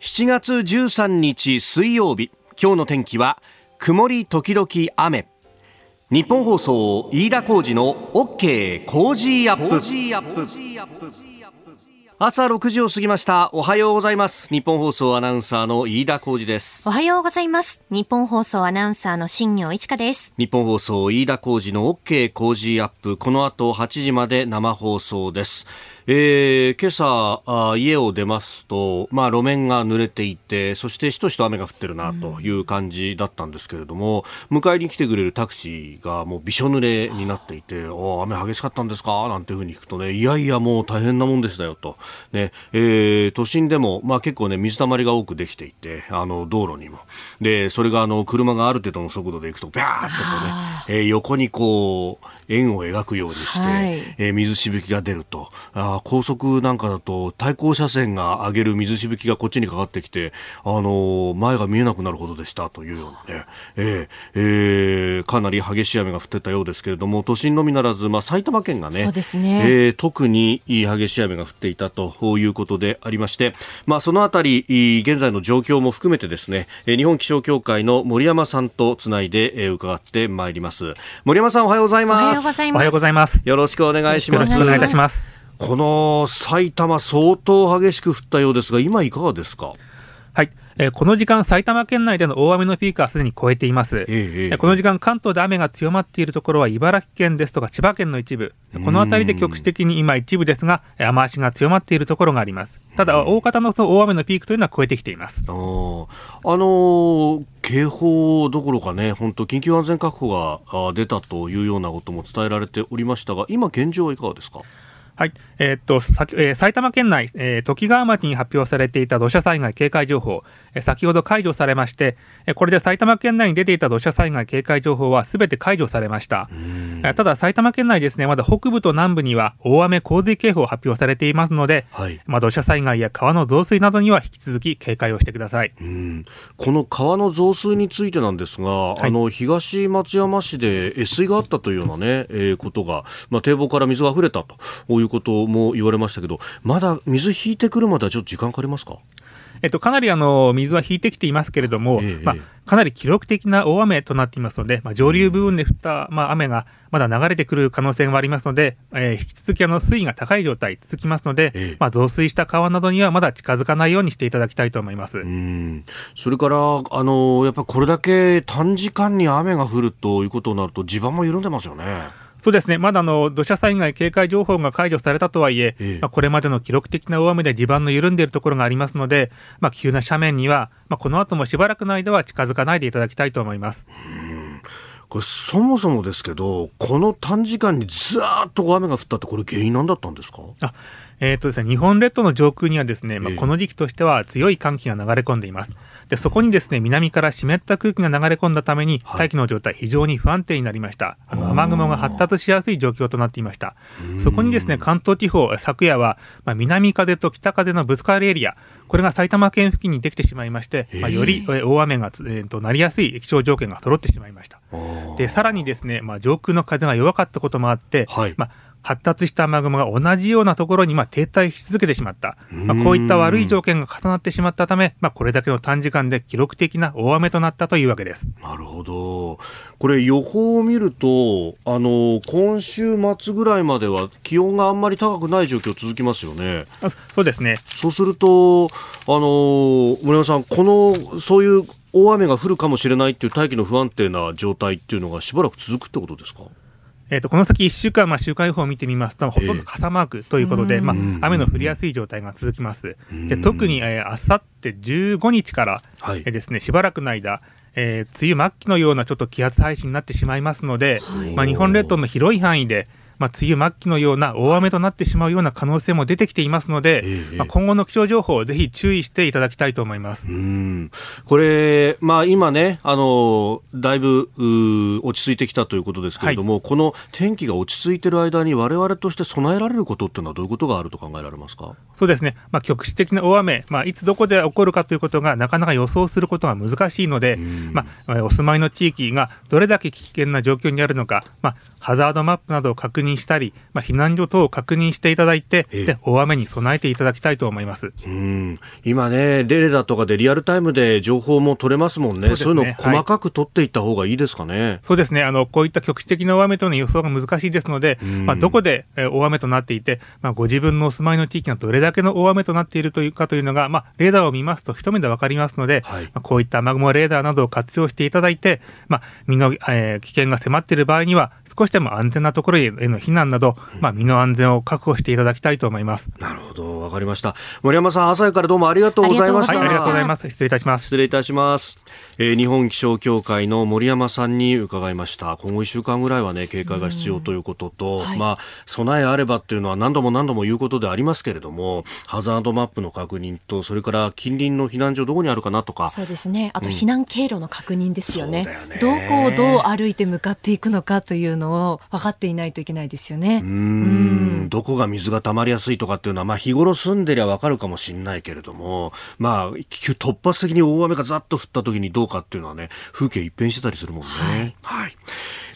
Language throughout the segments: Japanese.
7月13日水曜日今日の天気は曇り時々雨。ニッポン放送飯田浩司の OK コージーアップ。朝6時を過ぎました。おはようございます。ニッポン放送アナウンサーの飯田浩司です。おはようございます。ニッポン放送アナウンサーの新行市佳です。ニッポン放送飯田浩司の OK! Cozy up!。この後8時まで生放送ですえー、今朝あ家を出ますと、まあ、路面が濡れていてそしてしとしと雨が降ってるなという感じだったんですけれども、うん、迎えに来てくれるタクシーがもうびしょ濡れになっていてお雨激しかったんですか？なんていうふうに聞くとねいやいやもう大変なもんでしたよと、ねえー、都心でも、まあ、結構ね水たまりが多くできていてあの道路にも。でそれがあの車がある程度の速度で行くとビャーッとこうね、えー、横にこう円を描くようにして、はい、えー、水しぶきが出ると。あ高速なんかだと対向車線が上げる水しぶきがこっちにかかってきて、あの前が見えなくなるほどでしたというようなね、えーえー、かなり激しい雨が降ってたようですけれども都心のみならず、まあ、埼玉県がねそうですね、えー、特に激しい雨が降っていたということでありまして、まあ、そのあたり現在の状況も含めてですね日本気象協会の森山さんとつないで伺ってまいります。森山さんおはようございますおはようございます。よろしくお願いします。よろしくお願いいたします。この埼玉、相当激しく降ったようですが、今、いかがですか？はい、えー、この時間、埼玉県内での大雨のピークはすでに超えています、ええこの時間、関東で雨が強まっているところは茨城県ですとか千葉県の一部、この辺りで局地的に今、一部ですが、雨足が強まっているところがあります。ただ、大方の大雨のピークというのは超えてきています。あ、あのー、警報どころかね、本当、緊急安全確保が出たというようなことも伝えられておりましたが、今、現状はいかがですか？はい、えー、っと、えー、埼玉県内、えー、時川町に発表されていた土砂災害警戒情報、えー、先ほど解除されまして、えー、これで埼玉県内に出ていた土砂災害警戒情報はすべて解除されました。えー、ただ、埼玉県内ですね、まだ北部と南部には大雨洪水警報発表されていますので、はい、まあ、土砂災害や川の増水などには引き続き警戒をしてください。この川の増水についてなんですが、はい、あの東松山市で越水があったというようなね、えー、ことが、まあ、堤防から水が溢れたということも言われましたけど、まだ水引いてくるまではちょっと時間かかりますか？えっと、かなりあの水は引いてきていますけれども、ええ、まあ、かなり記録的な大雨となっていますので、まあ、上流部分で降った、まあ、雨がまだ流れてくる可能性もありますので、えー、引き続きあの水位が高い状態続きますので、え、まあ、増水した川などにはまだ近づかないようにしていただきたいと思います。それからあのやっぱりこれだけ短時間に雨が降るということになると、地盤も緩んでますよね。そうですね、まだの土砂災害警戒情報が解除されたとはいえ、ええ、まあ、これまでの記録的な大雨で地盤の緩んでいるところがありますので、まあ、急な斜面には、まあ、この後もしばらくの間は近づかないでいただきたいと思います。これそもそもですけど、この短時間にずーっと雨が降ったって、これ、原因なんだったんですか？あえーとですね、日本列島の上空にはですね、まあ、この時期としては強い寒気が流れ込んでいます。でそこにですね南から湿った空気が流れ込んだために、大気の状態、非常に不安定になりました、あの雨雲が発達しやすい状況となっていました、そこにですね関東地方、昨夜は、まあ、南風と北風のぶつかるエリア、これが埼玉県付近にできてしまいまして、まあ、より大雨が、えー、となりやすい気象条件が揃ってしまいました。でさらにですね、まあ、上空の風が弱かったこともあって、はい、まあ発達した雨雲が同じようなところにまあ停滞し続けてしまった、まあ、こういった悪い条件が重なってしまったため、まあ、これだけの短時間で記録的な大雨となったというわけです。なるほど、これ、予報を見るとあの、今週末ぐらいまでは気温があんまり高くない状況続きますよね。そうですね。そうすると、あの森山さん、このそういう大雨が降るかもしれないっていう大気の不安定な状態っていうのがしばらく続くってことですか？えーと、この先1週間、まあ、週間予報を見てみますと、ほとんど傘マークということで、えー、まあ、雨の降りやすい状態が続きます。で特に、えー、あさって15日から、はい、えー、ですね、しばらくの間、えー、梅雨末期のようなちょっと気圧配置になってしまいますので、はい、まあ、日本列島の広い範囲で、まあ、梅雨末期のような大雨となってしまうような可能性も出てきていますので、ええ、まあ、今後の気象情報をぜひ注意していただきたいと思います。うん。これ、まあ、今ね、あのだいぶ落ち着いてきたということですけれども、はい、この天気が落ち着いている間に、われわれとして備えられることっていうのは、どういうことがあると考えられますか？そうですね、まあ、局地的な大雨、まあ、いつどこで起こるかということがなかなか予想することが難しいので、まあ、お住まいの地域がどれだけ危険な状況にあるのか、まあ、ハザードマップなどを確認認したり、まあ、避難所等を確認していただいて、で大雨に備えていただきたいと思います。うん。今ね、レレダとかでリアルタイムで情報も取れますもんね、そう、ね,、いうの細かく取っていった方がいいですかね、はい、そうですね。あの、こういった局地的な大雨とのは予想が難しいですので、まあ、どこで大雨となっていて、まあ、ご自分のお住まいの地域がどれだけの大雨となっているというかというのが、まあ、レーダーを見ますと、一目で分かりますので、はい、まあ、こういった雨雲レーダーなどを活用していただいて、まあ、身の、えー、危険が迫っている場合には、少しでも安全なところへの避難など、まあ、身の安全を確保していただきたいと思います。なるほど、わかりました。森山さん、朝からどうもありがとうございました。はい、ありがとうございます。失礼いたします。失礼いたします。えー、日本気象協会の森山さんに伺いました。今後1週間ぐらいはね、警戒が必要ということと、はい、まあ、備えあればっていうのは何度も何度も言うことでありますけれども、ハザードマップの確認と、それから近隣の避難所どこにあるかなとか。そうですね。あと避難経路の確認ですよね。うん、ねどこをどう歩いて向かっていくのかというのを分かっていないといけないですよね。うんどこが水が溜まりやすいとかっていうのは、まあ日頃住んでりゃわかるかもしれないけれども、まあ突発的に大雨がざっと降った時にどうかっていうのはね、風景一変してたりするもんね。はい、はい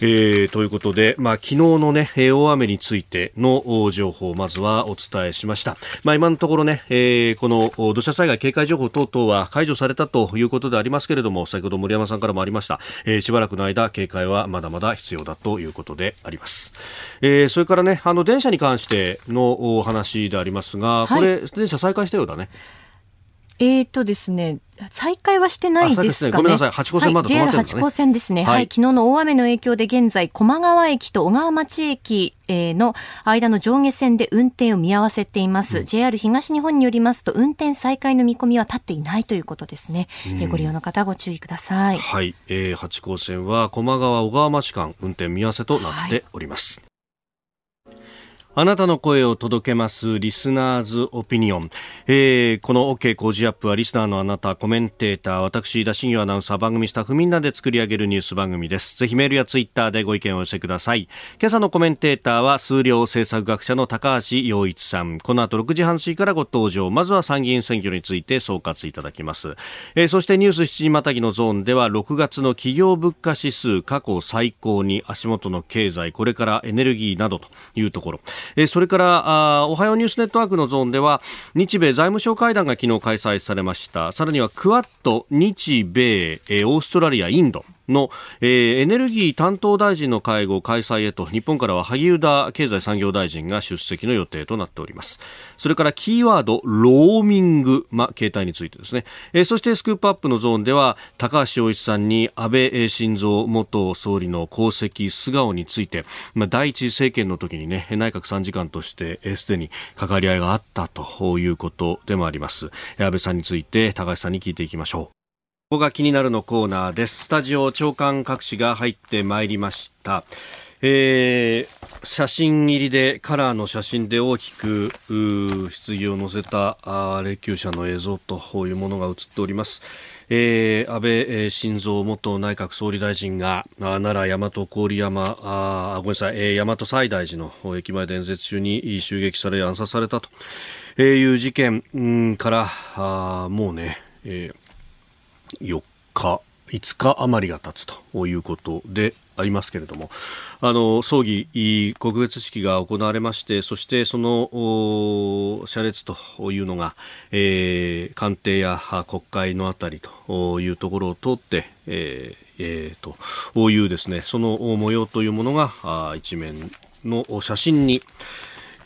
えー、ということで、まあ、昨日のね、大雨についての情報をまずはお伝えしました。まあ、今のところね、えー、この土砂災害警戒情報等々は解除されたということでありますけれども、先ほど森山さんからもありました、えー、しばらくの間、警戒はまだまだ必要だということであります。えー、それからね、あの、電車に関してのお話でありますが、これ、はい、電車再開したようだね。えーとですね、再開はしてないですかね。ごめんなさい、八号線まだ止まってるんですね。JR 八号線ですね。はい、はい、昨日の大雨の影響で現在、駒川駅と小川町駅の間の上下線で運転を見合わせています。うん、JR 東日本によりますと、運転再開の見込みは立っていないということですね。うん、えご利用の方ご注意ください。はい、えー、八号線は駒川小川町間運転見合わせとなっております。はいあなたの声を届けますリスナーズオピニオン、えー、この OK 工事アップはリスナーのあなたコメンテーター私田新業アナウンサー番組スタッフみんなで作り上げるニュース番組です。ぜひメールやツイッターでご意見をお寄せください。今朝のコメンテーターは数量政策学者の高橋洋一さん。この後6時半過ぎからご登場。まずは参議院選挙について総括いただきます、えー、そしてニュース7時またぎのゾーンでは6月の企業物価指数過去最高に足元の経済これからエネルギーなどというところ。えそれからあおはようニュースネットワークのゾーンでは日米財務省会談が昨日開催されました。さらにはクアッド日米、え、オーストラリアインド。の、えー、エネルギー担当大臣の会合開催へと日本からは萩生田経済産業大臣が出席の予定となっております。それからキーワードローミング、ま、携帯についてですね、えー、そしてスクープアップのゾーンでは高橋洋一さんに安倍晋三元総理の功績素顔について、ま、第一政権の時にね内閣参事官としてすでに関わり合いがあったということでもあります。安倍さんについて高橋さんに聞いていきましょう。ここが気になるのコーナーです。スタジオ長官各紙が入ってまいりました。えー、写真入りでカラーの写真で大きく棺を載せたあ霊柩車の映像というものが映っております。えー、安倍晋三元内閣総理大臣が奈良大和郡山あごめんなさい、えー、大和西大寺の駅前で演説中に襲撃され暗殺されたという事件からあもうね、えー4日5日余りが経つということでありますけれどもあの葬儀告別式が行われましてそしてその車列というのが、えー、官邸や国会のあたりというところを通って、えーえー、というですねその模様というものが一面の写真に、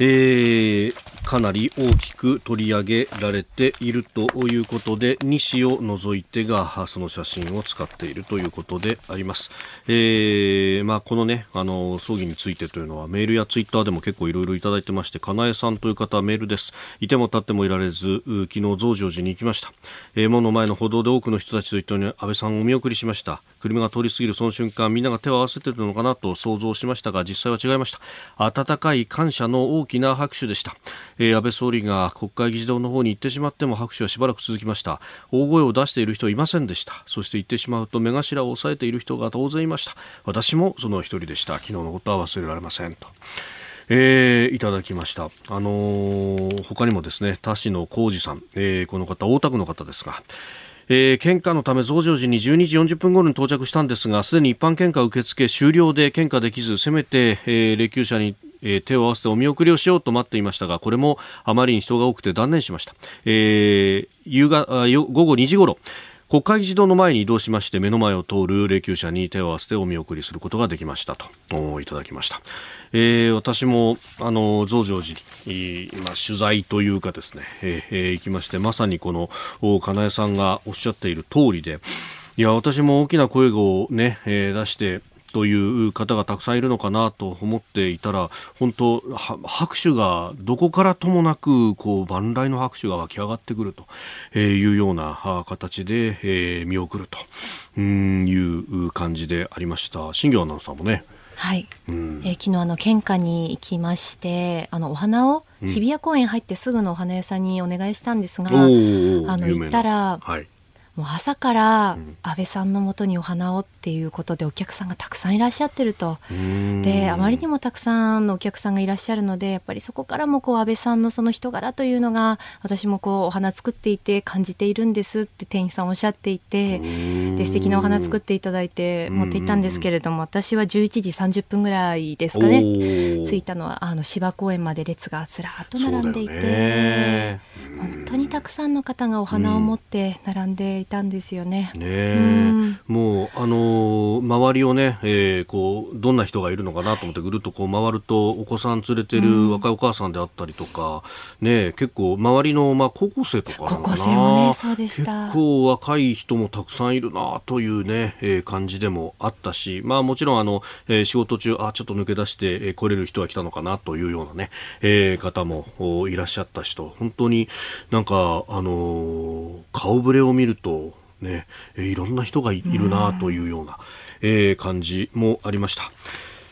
えー、かなり大きく取り上げられているということで西を除いてがその写真を使っているということであります、えーまあ、このねあの葬儀についてというのはメールやツイッターでも結構いろいろいただいてましてかなえさんという方メールです。いても立ってもいられず昨日増上寺に行きました、えー、門の前の歩道で多くの人たちと一緒に安倍さんをお見送りしました。車が通り過ぎるその瞬間みんなが手を合わせているのかなと想像しましたが実際は違いました。温かい感謝の大きな拍手でした、えー、安倍総理が国会議事堂の方に行ってしまっても拍手はしばらく続きました。大声を出している人はいませんでした。そして行ってしまうと目頭を押さえている人が当然いました。私もその一人でした。昨日のことは忘れられませんと。えー、いただきました。あのー、他にもですね、田代浩二さん、えー、この方、大田区の方ですが、えー、献花のため増上寺に12時40分頃に到着したんですがすでに一般献花受付終了で献花できずせめて、えー、霊柩車にえー、手を合わせてお見送りをしようと待っていましたがこれもあまりに人が多くて断念しました、えー、夕が午後2時ごろ国会議事堂の前に移動しまして目の前を通る霊柩車に手を合わせてお見送りすることができましたといただきました、えー、私もあの増上寺に、まあ、取材というかですね、えー、行きましてまさにこの金江さんがおっしゃっている通りでいや私も大きな声をね、えー、出してという方がたくさんいるのかなと思っていたら本当拍手がどこからともなくこう万来の拍手が湧き上がってくるというような形で、えー、見送るという感じでありました新業アナウンサーもね。はい、うん、えー、昨日あの献花に行きましてあのお花を日比谷公園入ってすぐのお花屋さんにお願いしたんですが、うん、あの行ったら、はい。もう朝から安倍さんのもとにお花をっていうことでお客さんがたくさんいらっしゃってると。であまりにもたくさんのお客さんがいらっしゃるのでやっぱりそこからもこう安倍さんのその人柄というのが私もこうお花作っていて感じているんですって店員さんおっしゃっていてで素敵なお花作っていただいて持って行ったんですけれども私は11時30分ぐらいですかね着いたのはあの芝公園まで列がずらっと並んでいて本当にたくさんの方がお花を持って並んでいたんですよね。ねもうあの周りをね、えー、こうどんな人がいるのかなと思ってぐるっとこう回るとお子さん連れてる若いお母さんであったりとか、ね結構周りのまあ高校生とか高校生もねそうでした。結構若い人もたくさんいるなというね、えー、感じでもあったし、まあもちろんあの、えー、仕事中あちょっと抜け出して、えー、来れる人が来たのかなというようなね、えー、方もいらっしゃった人本当になんかあのー、顔ぶれを見るとね、えー、いろんな人がいるなというような、えー、感じもありました。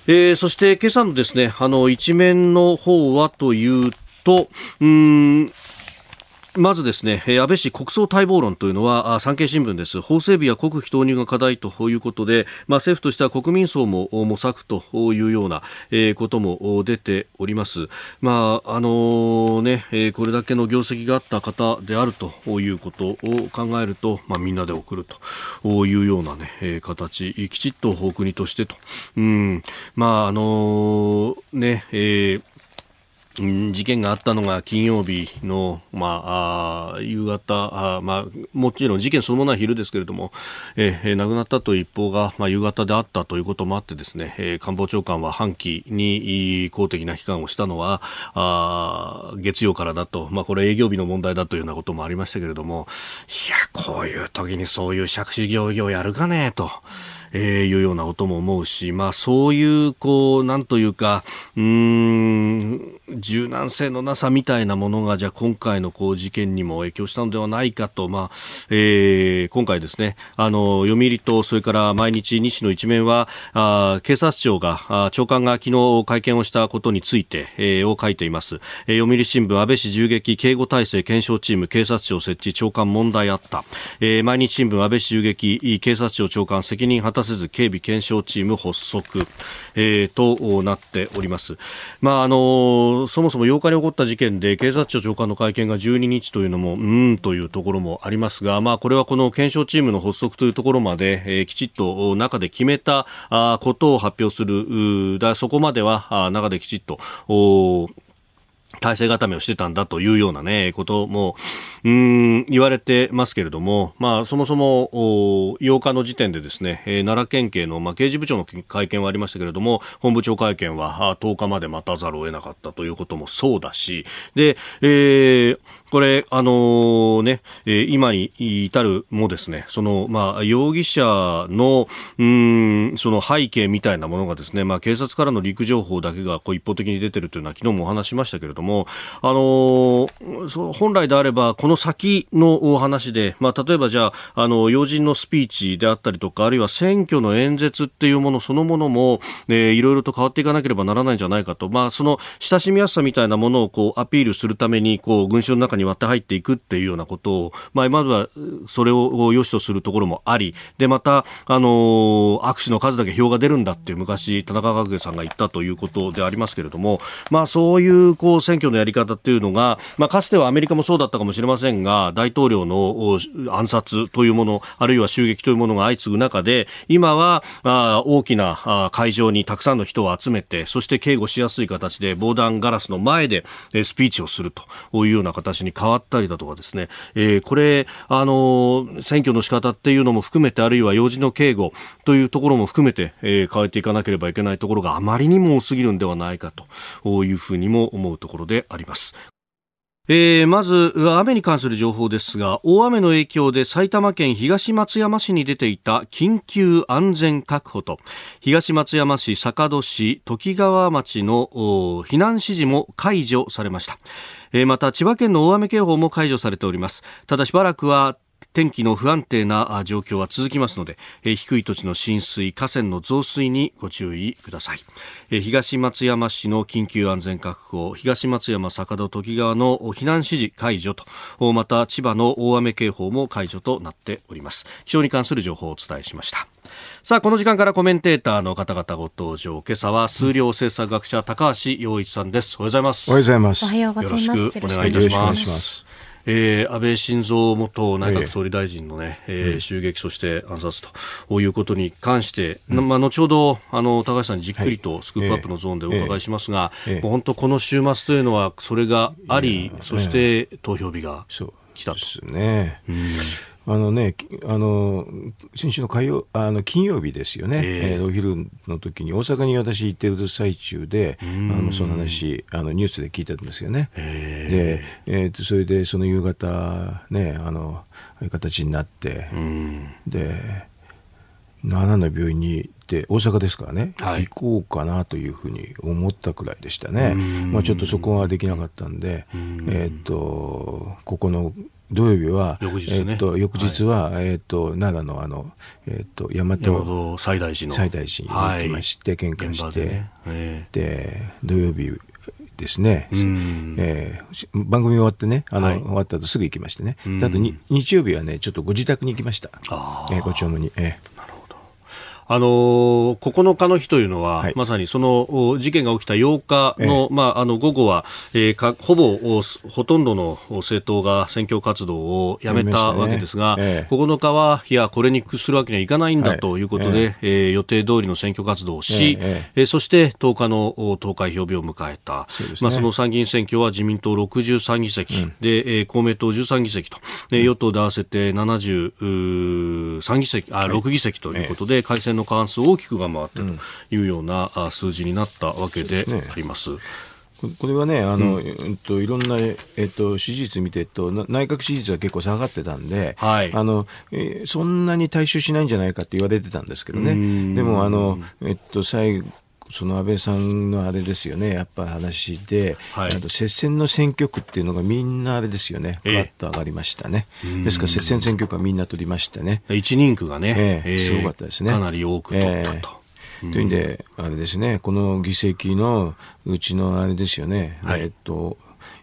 えー、そして今朝のですね、あの一面の方はというと、うん、まずですね、安倍氏国葬待望論というのは産経新聞です。法整備や国費投入が課題ということで、まあ、政府としては国民層も模索というような、ことも出ております。まあ、あのね、これだけの業績があった方であるということを考えると、まあ、みんなで送るというようなね、形、きちっと国としてと。うん、まあ、あのね、えー事件があったのが金曜日の、まあ、夕方あ、まあ、もちろん事件そのものは昼ですけれども、えー、亡くなったという一報が、まあ、夕方であったということもあってですね、えー、官房長官は半期に公的な批判をしたのはあ月曜からだと、まあ、これ営業日の問題だというようなこともありましたけれどもいやこういう時にそういう借子行儀をやるかねと。えー、いうようなことも思うし、まあそういう、こう、なんというか、うん、柔軟性のなさみたいなものが、じゃあ今回のこう事件にも影響したのではないかと、まあ、えー、今回ですね、あの、読売と、それから毎日西の一面は、あ警察庁が、あ長官が昨日会見をしたことについて、えー、を書いています。えー、読売新聞、安倍氏銃撃警護体制検証チーム、警察庁設置、長官問題あった。えー、毎日新聞、安倍氏銃撃、警察庁長官責任果たせず警備検証チーム発足、えー、となっております。まあ、あの、そもそも8日に起こった事件で警察庁長官の会見が12日というのも、うんというところもありますが、まあ、これはこの検証チームの発足というところまで、えー、きちっと中で決めたことを発表する、だそこまではあ中できちっと、体制固めをしてたんだというようなね、ことも、うん、言われてますけれども、まあ、そもそも、8日の時点でですね、奈良県警の、まあ、刑事部長の会見はありましたけれども、本部長会見は10日まで待たざるを得なかったということもそうだし、で、えー、これ、あのー、ね、えー、今に至るもですね、その、まあ、容疑者の、うん、その背景みたいなものがですね、まあ、警察からの陸情報だけがこう一方的に出てるというのは昨日もお話しましたけれども、あのー、そ本来であれば、この先のお話で、まあ、例えばじゃあ、あの、要人のスピーチであったりとか、あるいは選挙の演説っていうものそのものも、えー、いろいろと変わっていかなければならないんじゃないかと、まあ、その親しみやすさみたいなものをこうアピールするために、こう、群衆の中に割って入っていくっていうようなことを、まあ、まではそれを良しとするところもあり、で、また、あの握手の数だけ票が出るんだっていう昔、田中角栄さんが言ったということでありますけれども、まあ、そういう、こう、選挙のやり方っていうのが、まあ、かつてはアメリカもそうだったかもしれませんが、大統領の暗殺というもの、あるいは襲撃というものが相次ぐ中で、今はあ大きな会場にたくさんの人を集めて、そして警護しやすい形で防弾ガラスの前でスピーチをするというような形に変わったりだとかですね、えー、これ、あの、選挙の仕方っていうのも含めて、あるいは要人の警護というところも含めて、えー、変えていかなければいけないところがあまりにも多すぎるんではないかというふうにも思うところであります。えー、まず雨に関する情報ですが大雨の影響で埼玉県東松山市に出ていた緊急安全確保と東松山市坂戸市時川町の避難指示も解除されました、えー、また千葉県の大雨警報も解除されております。ただしばらくは天気の不安定な状況は続きますので、低い土地の浸水、河川の増水にご注意ください。東松山市の緊急安全確保、東松山坂戸時川の避難指示解除と、また千葉の大雨警報も解除となっております。気象に関する情報をお伝えしました。さあ、この時間からコメンテーターの方々ご登場。今朝は数量政策学者高橋洋一さんです。おはようございます。おはようございます。おはようございます。よろしくお願いいたします。えー、安倍晋三元内閣総理大臣のね、えー、えー、襲撃、そして暗殺ということに関して、うん、まあ、後ほどあの高橋さんにじっくりとスクープアップのゾーンでお伺いしますが、えー。えー、もう本当、この週末というのは、それがあり、そして投票日が来たと。ですね。うんあのね、あの先週の火曜あの金曜日ですよね、えー、お昼の時に大阪に私行ってる最中で、あのその話あのニュースで聞いたんですよね。で、えー、とそれでその夕方ねあのああいう形になって、で奈良の病院に行って大阪ですからね、はい、行こうかなというふうに思ったくらいでしたね。まあちょっとそこはできなかったんで、えっ、とここの土曜日は、翌日、ね、えっと、翌日は、はい、えっと、奈良のあの、えっと、大和西大寺の。西大寺に行きまして、はい、献花して、ね。えー、で、土曜日ですね、えー、番組終わってね、あの、はい、終わった後すぐ行きましてね、あとに日曜日はね、ちょっとご自宅に行きました。えー、ご弔問に。えーあの9日の日というのは、はい、まさにその事件が起きた8日のええ、まあ、あの午後は、えー、かほぼほとんどの政党が選挙活動をやめたわけですが、ねええ、9日はいや、これに屈するわけにはいかないんだということで、はい、えー、予定通りの選挙活動をし、ええそして10日の投開票日を迎えた、そ、ね、まあ、その参議院選挙は自民党63議席、うん、でえー、公明党13議席と、うん、与党で合わせて73議席あ6議席ということで、改選の過半数大きく上回ってというような数字になったわけであります。これはね、あの、うん、えっと、いろんな、えっと、支持率見てると、内閣支持率は結構下がってたんで、はい、あの、えー、そんなに対処しないんじゃないかって言われてたんですけどね。でも、あの、えっと、最後、その安倍さんのあれですよね、やっぱ話で、はい、あと接戦の選挙区っていうのがみんなあれですよね、ガッと上がりましたね。ですから接戦選挙区はみんな取りましてね。一人区がね、ええすごかったですね。かなり多く取ったと。というんで、あれですね、この議席のうちのあれですよね、はい、えっと、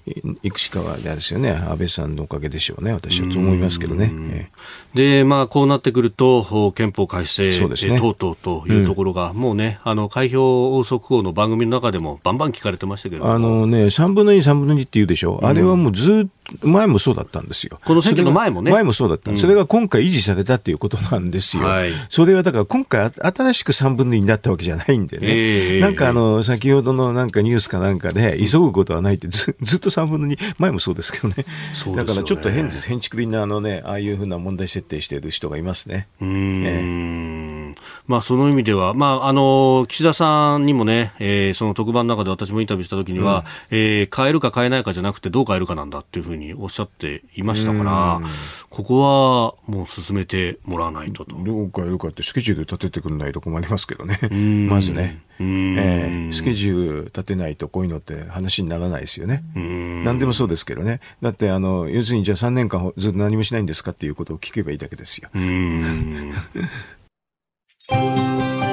生川ですよね、安倍さんのおかげでしょうね、私はと思いますけどね。で、まあ、こうなってくると、憲法改正、ね、等々というところが、うん、もうね、あの開票速報の番組の中でも、バンバン聞かれてましたけどあのね、3分の2、3分の2って言うでしょ、うん、あれはもうずっと、前もそうだったんですよ。この選挙の前もね。前もそうだった、うん、それが今回維持されたっていうことなんですよ。はい、それはだから今回、新しく3分の2になったわけじゃないんでね、えー、なんかあの、先ほどのなんかニュースかなんかで、急ぐことはないってず、ずっと3分の2、前もそうですけどね。ねだからちょっと変です。変築的なあのね、ああいうふうな問題設定している人がいますね。うん、えー、まあその意味では、まああの、岸田さんにもね、えー、その特番の中で私もインタビューした時には、うん、えー、変えるか変えないかじゃなくてどう変えるかなんだっていうふうにおっしゃっていましたから、ここはもう進めてもらわないとと。どう変えるかってスケジュール立ててくれないと困りますけどね。まずね。えー、スケジュール立てないとこういうのって話にならないですよね。何でもそうですけどね。だってあの要するにじゃあ3年間ずっと何もしないんですかっていうことを聞けばいいだけですよ。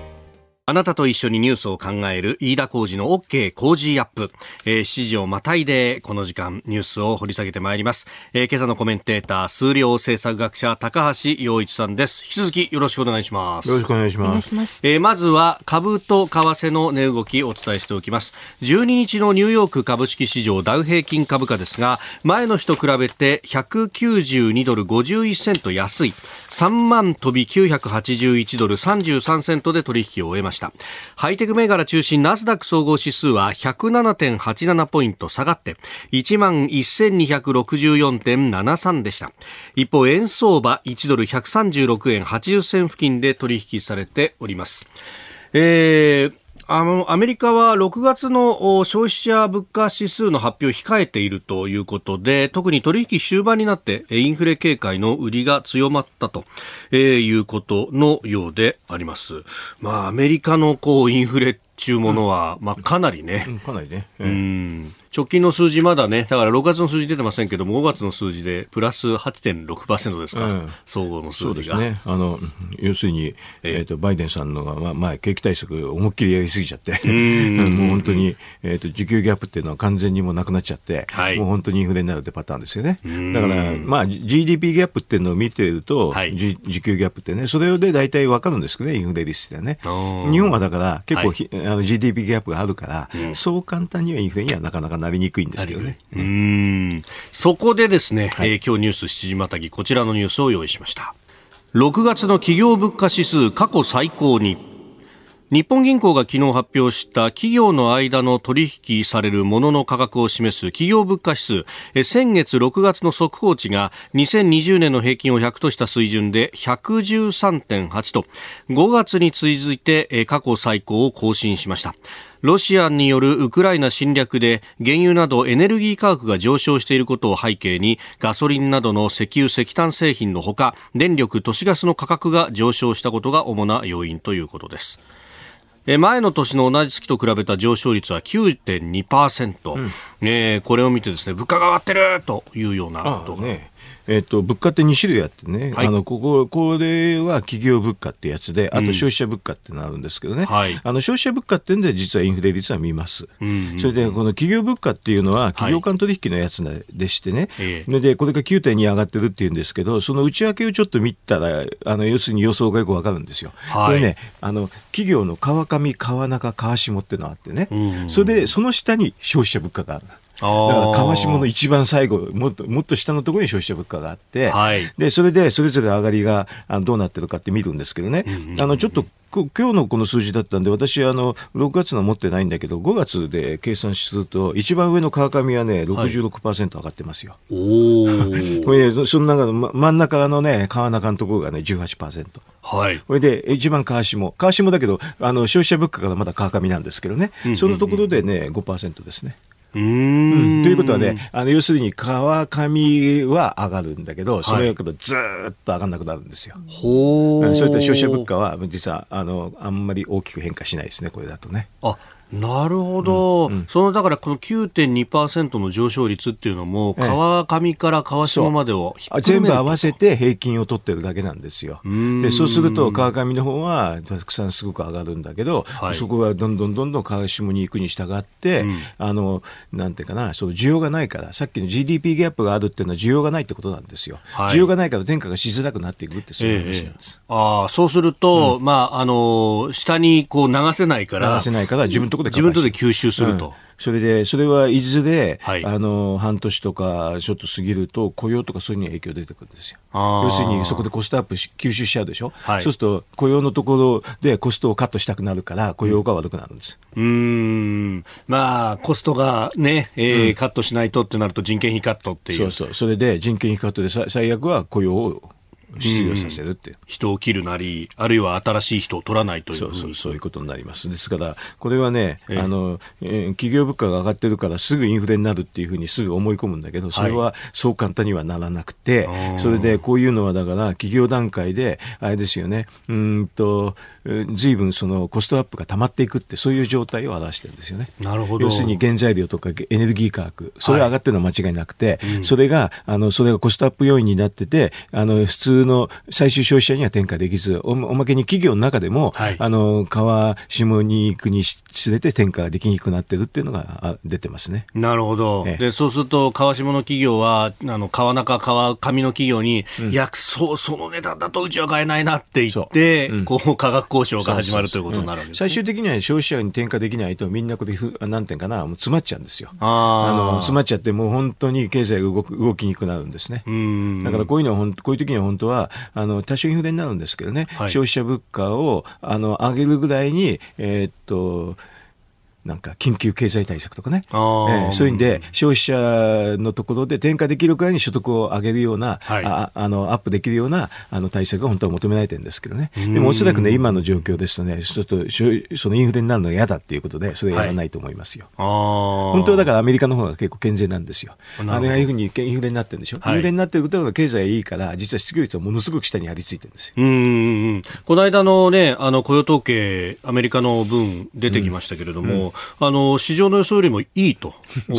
あなたと一緒にニュースを考える飯田浩二の OK 工事アップ、えー、7時をまたいでこの時間ニュースを掘り下げてまいります、えー、今朝のコメンテーター数量政策学者高橋洋一さんです。引き続きよろしくお願いします。よろしくお願いします。えー、まずは株と為替の値動きをお伝えしておきます。12日のニューヨーク株式市場ダウ平均株価ですが前の日と比べて192ドル51セント安い。3万飛び981ドル33セントで取引を終えましたした。ハイテク銘柄中心ナスダック総合指数は107.87ポイント下がって1万1264.73でした。一方円相場1ドル136円80銭付近で取引されております。えーあのアメリカは6月の消費者物価指数の発表を控えているということで特に取引終盤になってインフレ警戒の売りが強まったと、えー、いうことのようであります。まあ、アメリカのこうインフレっていうものは、うん、まあ、かなりね、うん、かなりね、えー、うん直近の数字まだね、だから6月の数字出てませんけども、5月の数字でプラス8.6%ですか、うん、総合の数字が。ね、あの要するに、えー、とバイデンさんのが、まあ、前、景気対策、思いっきりやりすぎちゃって、もう本当に、えーと、需給ギャップっていうのは完全にもうなくなっちゃって、はい、もう本当にインフレになるってパターンですよね。だから、まあ、GDP ギャップっていうのを見ていると、はい、需給ギャップってね、それで大体わかるんですけどね、インフレ率ってね。日本はだから、結構、はい、あの GDP ギャップがあるから、うん、そう簡単にはインフレにはなかなかなりにくいんですけどね。うん。そこでですね、はい、えー、今日ニュース7時またぎこちらのニュースを用意しました。6月の企業物価指数過去最高に。日本銀行が昨日発表した企業の間の取引されるものの価格を示す企業物価指数。先月6月の速報値が2020年の平均を100とした水準で113.8と。5月に続いて過去最高を更新しましたロシアによるウクライナ侵略で原油などエネルギー価格が上昇していることを背景にガソリンなどの石油石炭製品のほか電力都市ガスの価格が上昇したことが主な要因ということです。前の年の同じ月と比べた上昇率は9.2%、うん、えー、これを見てですね物価が上がってるというようなことが、ね、えっと、物価って2種類あってね、はい、あのこここれは企業物価ってやつで、あと消費者物価ってのあるんですけどね、うんはい、あの消費者物価ってんで、実はインフレ率は見ます、うんうん、それでこの企業物価っていうのは、企業間取引のやつでしてね、はい、でこれが9.2上がってるっていうんですけど、その内訳をちょっと見たら、あの要するに予想がよくわかるんですよ。はい、これねあの、企業の川上、川中、川下っていうのがあってね、うんうん、それでその下に消費者物価がある。だから川下の一番最後もっともっと下のところに消費者物価があって、はい、でそれでそれぞれ上がりがどうなってるかって見るんですけどね、あのちょっと今日のこの数字だったんで、私、あの、6月の持ってないんだけど、5月で計算すると、一番上の川上はね、66%上がってますよ。はい、これ、その中の、ま、真ん中のね、川中のところがね、18%。はい。これで、一番川下。川下だけど、あの、消費者物価がまだ川上なんですけどね、そのところでね、5%ですね。うん、ということはね、あの要するに川上は上がるんだけど、それがずっと上がらなくなるんですよ。ほ、はい、それと消費者物価は実はあのあんまり大きく変化しないですね、これだとね。あなるほど、うんうん、そのだからこの9.2%の上昇率っていうのも、川上から川下までを全部合わせて平均を取ってるだけなんですよ。でそうすると川上の方はたくさんすごく上がるんだけど、はい、そこがどんどんどんどん川下に行くに従って、うん、あのなんていうかな、そう需要がないから、さっきの GDP ギャップがあるっていうのは需要がないってことなんですよ。はい、需要がないから転嫁がしづらくなっていくってそういう話なんです。えー、あそうすると、うん、まああの下にこう流せないから流せないから自分のとこで自分とで吸収すると。うんそれで、それはいずれ、はい、あの、半年とかちょっと過ぎると、雇用とかそういうに影響出てくるんですよ。要するに、そこでコストアップ吸収しちゃうでしょ、はい、そうすると、雇用のところでコストをカットしたくなるから、雇用が悪くなるんです。うん、まあ、コストがね、えー、うん、カットしないとってなると人件費カットっていう。そうそう。それで人件費カットで最悪は雇用を失業させるって、う。ん、人を切るなり、あるいは新しい人を取らないという。そうそうそういうことになります。ですから、これはね、えー、あの、えー、企業物価が上がってるからすぐインフレになるっていうふうにすぐ思い込むんだけど、それはそう簡単にはならなくて、はい、それでこういうのはだから企業段階で、あれですよね、うんと、ずいぶんそのコストアップが溜まっていくって、そういう状態を表してるんですよね。なるほど。要するに原材料とかエネルギー価格、それが上がってるのは間違いなくて、はいうん、それが、あの、それがコストアップ要因になってて、あの、普通の最終消費者には転嫁できず、おまけに企業の中でも、はい、あの、川下に行くにつれて転嫁ができにくくなってるっていうのが出てますね。なるほど。ええ、で、そうすると、川下の企業は、あの、川中、川上の企業に、うん、いや、そう、その値段だとうちは買えないなって言って、うん、こう、価格交渉が始まるということになるわけです、ね、最終的には消費者に転嫁できないと、みんなこれ、なんていうかな、もう詰まっちゃうんですよ。あの、詰まっちゃって、もう本当に経済が動く動きにくくなるんですね。だからこういうのは、こういう時には本当は、あの、多少インフレになるんですけどね、はい、消費者物価を、あの、上げるぐらいに、えー、っと、なんか緊急経済対策とかね、えー、そういうんで消費者のところで転嫁できるくらいに所得を上げるような、はい、ああのアップできるようなあの対策が本当は求められてるんですけどね、でもおそらくね、今の状況ですとね、ちょっとそのインフレになるのが嫌だっていうことで、それやらないと思いますよ。はい、本当はだからアメリカの方が結構健全なんですよ。あれがいうふうにインフレになってるんでしょ、はい、インフレになってることが経済がいいから、実は失業率はものすごく下に張り付いてるんですよ。うんこの間のね、あの雇用統計、アメリカの分出てきましたけれども、うんうんあの市場の予想よりもいいと、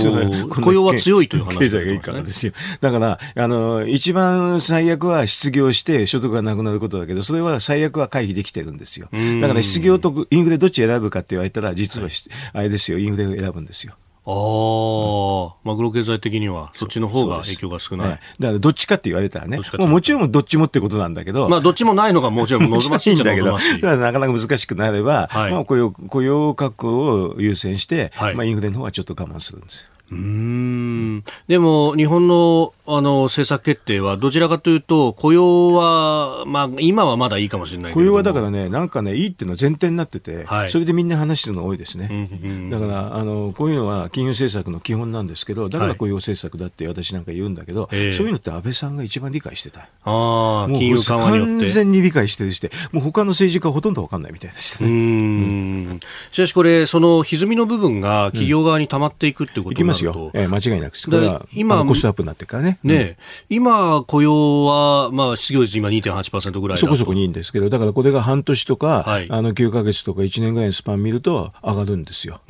雇用は強いという話、経済がいいからですよ。だから、あの、一番最悪は失業して所得がなくなることだけど、それは最悪は回避できてるんですよ。だから失業とインフレどっち選ぶかって言われたら、実は、あれですよ、インフレを選ぶんですよ。ああ、マグロ経済的には、そっちの方が影響が少ない。だから、どっちかって言われたらね、ももちろんどっちもってことなんだけど、まあ、どっちもないのがもちろん望ましいんだけど、なかなか難しくなれば、はい、まあ雇用、雇用確保を優先して、はい、まあ、インフレの方はちょっと我慢するんですよ。うん。でも日本のあの政策決定はどちらかというと雇用は、まあ、今はまだいいかもしれない雇用はだからね、なんかね、いいっていうのは前提になってて、はい、それでみんな話するのが多いですね。うんうん、だからあの、こういうのは金融政策の基本なんですけど、だから雇用政策だって私なんか言うんだけど、はい、そういうのって安倍さんが一番理解してた。あ金融緩和に完全に理解してるして、もう他の政治家はほとんど分かんないみたいでしたね。うん、しかしこれ、その歪みの部分が企業側に溜まっていくってことになると、うんえー、間違いなくこれは今コストアップになってからね。ね、うん、今、雇用は、まあ、失業率今2.8%ぐらいそこそこにいいんですけど、だからこれが半年とか、はい、あの9か月とか1年ぐらいのスパン見ると上がるんですよ。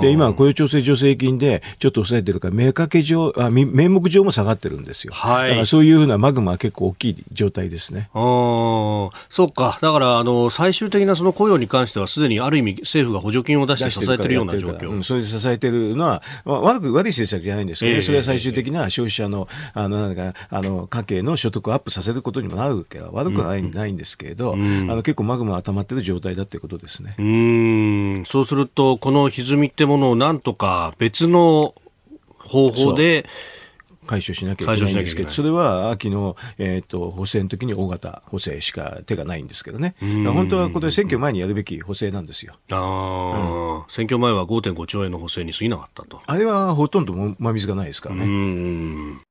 で、今、雇用調整助成金でちょっと抑えてるから、目かけ上、あ名目上も下がってるんですよ。はい、だからそういうふうなマグマは結構大きい状態ですね。あそっか。だから、あの、最終的なその雇用に関しては、すでにある意味政府が補助金を出して支えてるような状況。うん、それで支えてるのは、悪く悪い政策じゃないんですけど、えー、それは最終的な消費者の、あの、なんか、あの、家計の所得をアップさせることにもなるわけは悪くはない,、ないんですけれど、あの、結構マグマが溜まってる状態だということですね。うん。そうすると、この歪みってものをなんとか別の方法で、解消しなきゃいけないんですけど、それは秋の、えーと、補正の時に大型補正しか手がないんですけどね、本当はこれ、選挙前にやるべき補正なんですよ。あうん、選挙前は5.5兆円の補正に過ぎなかったと。あれはほとんど真水がないですからね。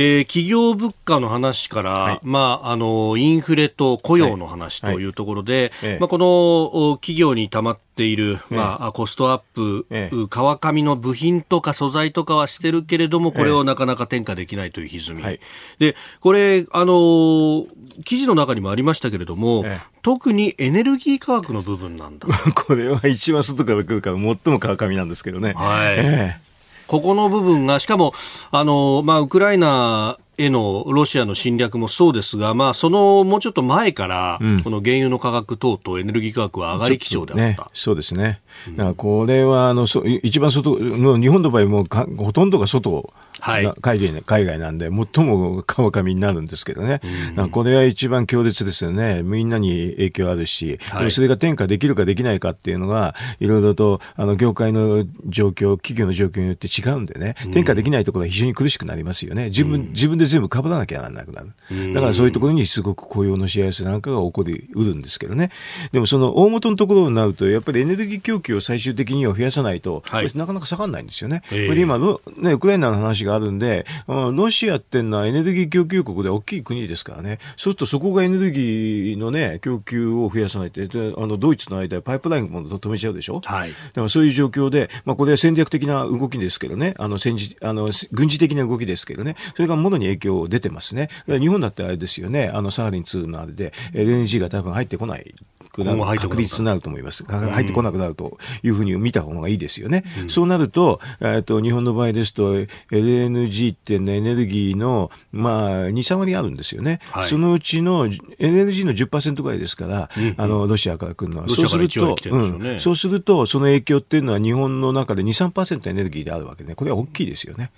えー、企業物価の話から、はい、まあ、あの、インフレと雇用の話というところで、はい。はい、まあ、この企業に溜まっている、まあ、コストアップ、川上の部品とか素材とかはしてるけれども、これをなかなか転嫁できないという歪み。で、これ、あの、記事の中にもありましたけれども、特にエネルギー価格の部分なんだ。これは一番外から来るから最も川上なんですけどね。はい。えーここの部分が、しかも、あの、まあ、ウクライナへのロシアの侵略もそうですが、まあ、そのもうちょっと前から、うん、この原油の価格等々エネルギー価格は上がり基調であった、ね、そうですね、だからこれはあのそ一番外の日本の場合もほとんどが外はい、海外海外なんで、最も川上になるんですけどね、うん、これは一番強烈ですよね、みんなに影響あるし、はい、それが転嫁できるかできないかっていうのが、いろいろとあの業界の状況、企業の状況によって違うんでね、転嫁できないところは非常に苦しくなりますよね、自分自分で全部かぶらなきゃならなくなる、だからそういうところにすごく雇用のしやすなんかが起こりうるんですけどね、でもその大元のところになると、やっぱりエネルギー供給を最終的には増やさないと、はい、なかなか下がらないんですよね。えー、今ね、ウクライナの話があるんで、ロシアっていうのはエネルギー供給国で大きい国ですからね、そうするとそこがエネルギーのね、供給を増やさないと、あのドイツの間でパイプラインも止めちゃうでしょ？はい。だからそういう状況で、まあこれは戦略的な動きですけどね、あの戦時、あの、軍事的な動きですけどね、それがものに影響出てますね。日本だってあれですよね、あのサハリン2のあれで、LNG が多分入ってこないくなる、確率になると思います。入ってこなくなるというふうに見た方がいいですよね。うん、そうなると、えっ、ー、と、日本の場合ですと、LNG ってね、エネルギーの、まあ、2、3割あるんですよね。はい、そのうちの、エネルギーの10%ぐらいですから、うん、あの、ロシアから来るのは。そうすると、ね、うん、そうすると、その影響っていうのは日本の中で2、3%エネルギーであるわけで、ね、これは大きいですよね。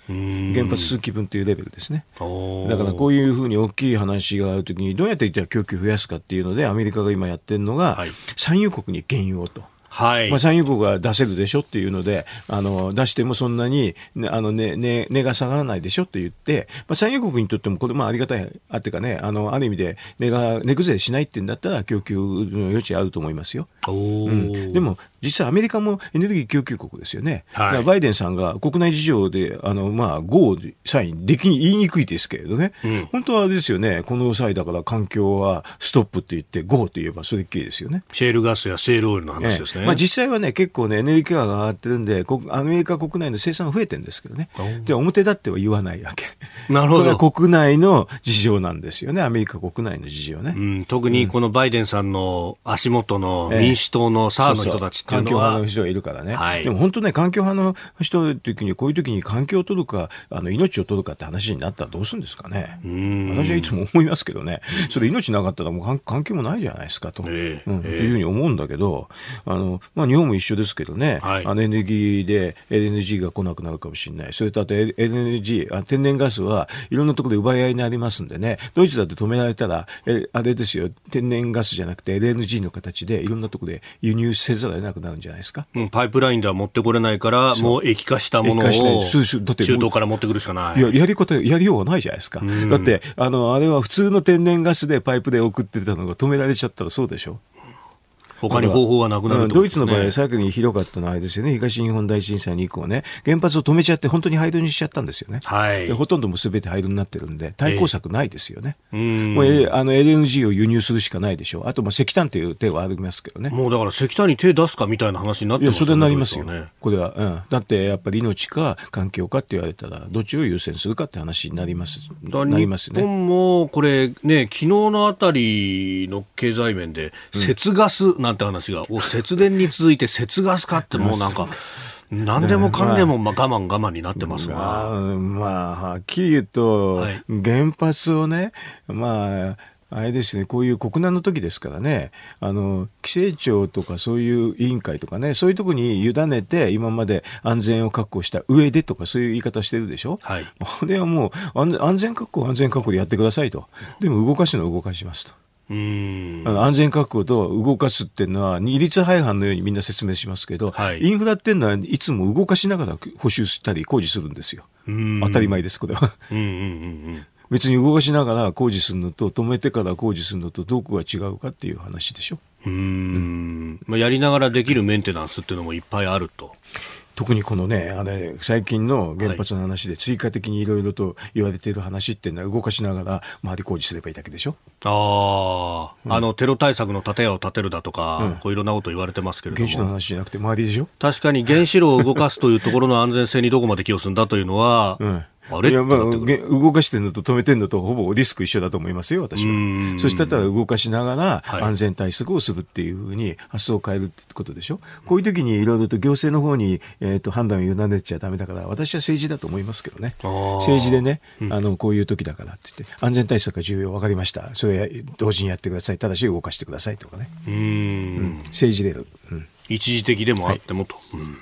原発数基分というレベルですね。だからこういうふうに大きい話があるときに、どうやって供給増やすかっていうので、アメリカが今やってるのが、はい、産油国に原油をと。はいまあ、産油国が出せるでしょっていうので、あの出してもそんなに、あのねね、値が下がらないでしょって言って、まあ、産油国にとってもこれまあありがたい、あってかね、あのある意味で値が値崩れしないっていうんだったら供給の余地あると思いますよ。うん、でも実はアメリカもエネルギー供給国ですよね。はい、バイデンさんが国内事情で、あの、まあ、ゴーサインできに言いにくいですけれどね。うん、本当はですよね、この際だから環境はストップって言って、ゴーと言えばそれっきりですよね。シェールガスやシェールオイルの話ですね。まあ実際はね、結構ね、エネルギー価格が上がってるんで、アメリカ国内の生産が増えてるんですけどね。で、表立っては言わないわけ。なるほど。これは国内の事情なんですよね、アメリカ国内の事情ね。うん、特にこのバイデンさんの足元の民主党のサーの人たちっていうのは、ええ、そうそう。環境派の人がいるからね。はい、でも本当ね、環境派の人の時に、こういう時に環境を取るか、あの命を取るかって話になったらどうするんですかね。私はいつも思いますけどね、それ命なかったらもう関係もないじゃないですかと、えーうん、というふうに思うんだけど、あのまあ、日本も一緒ですけどね、はい、あのエネルギーで LNG が来なくなるかもしれない。それとあと LNG、あ天然ガスはいろんなところで奪い合いになりますんでね、ドイツだって止められたら、えあれですよ、天然ガスじゃなくて LNG の形でいろんなところで輸入せざるを得なくなるんじゃないですか？うん、パイプラインでは持ってこれないから、もう液化したものを中東から持ってくるしかない。いや、やり方、やりようがないじゃないですか。だって、あの、あれは普通の天然ガスでパイプで送ってたのが止められちゃったらそうでしょ？他に方法はなくなる、ね、ドイツの場合、最後にひどかったのはあれですよね、東日本大震災に以降ね、原発を止めちゃって、本当に廃炉にしちゃったんですよね。はい、ほとんどもすべて廃炉になってるんで、対抗策ないですよね。えー、もうあの LNG を輸入するしかないでしょう。あと、まあ、石炭という手はありますけどね。もうだから石炭に手出すかみたいな話になってますよね。いや、それになりますよ。ね、これは、うん。だって、やっぱり命か環境かって言われたら、どっちを優先するかって話になります。なりますね。日本も、これね、昨日のあたりの経済面で、節ガスなんて話が、うん節電に続いて節ガスかってもうなんか、何でもかんでもまあ我慢我慢になってますが。まあ、まあ、はっきり言うと、はい、原発をね、まあ、あれですね、こういう国難の時ですからね、あの、規制庁とかそういう委員会とかね、そういうとこに委ねて、今まで安全を確保した上でとかそういう言い方してるでしょ？はい。これはもう、安全確保、安全確保でやってくださいと。でも動かすのは動かしますと。うんあの安全確保と動かすっていうのは二律背反のようにみんな説明しますけど、はい、インフラっていうのはいつも動かしながら補修したり工事するんですよ。当たり前です、これは。うんうんうんうん別に動かしながら工事するのと止めてから工事するのとどこが違うかっていう話でしょ。うん、うん、まあ、やりながらできるメンテナンスっていうのもいっぱいあると。特にこのね、あれ、最近の原発の話で追加的にいろいろと言われている話っていうのは動かしながら周り工事すればいいだけでしょ？ああ、うん、あの、テロ対策の建屋を建てるだとか、うん、こういろんなこと言われてますけれども。原子の話じゃなくて周りでしょ？確かに原子炉を動かすというところの安全性にどこまで寄与するんだというのは、うんあれ？いや、まあ、動かしてるのと止めてるのとほぼリスク一緒だと思いますよ、私は。そしたら動かしながら安全対策をするっていうふうに発想を変えるってことでしょ？こういう時にいろいろと行政の方に、えー、と判断を委ねちゃだめだから、私は政治だと思いますけどね。政治でね、あの、こういう時だからって言って、安全対策が重要、分かりました。それ同時にやってください。ただし動かしてくださいとかね。うん、政治で、うん。一時的でもあってもと。はい、うん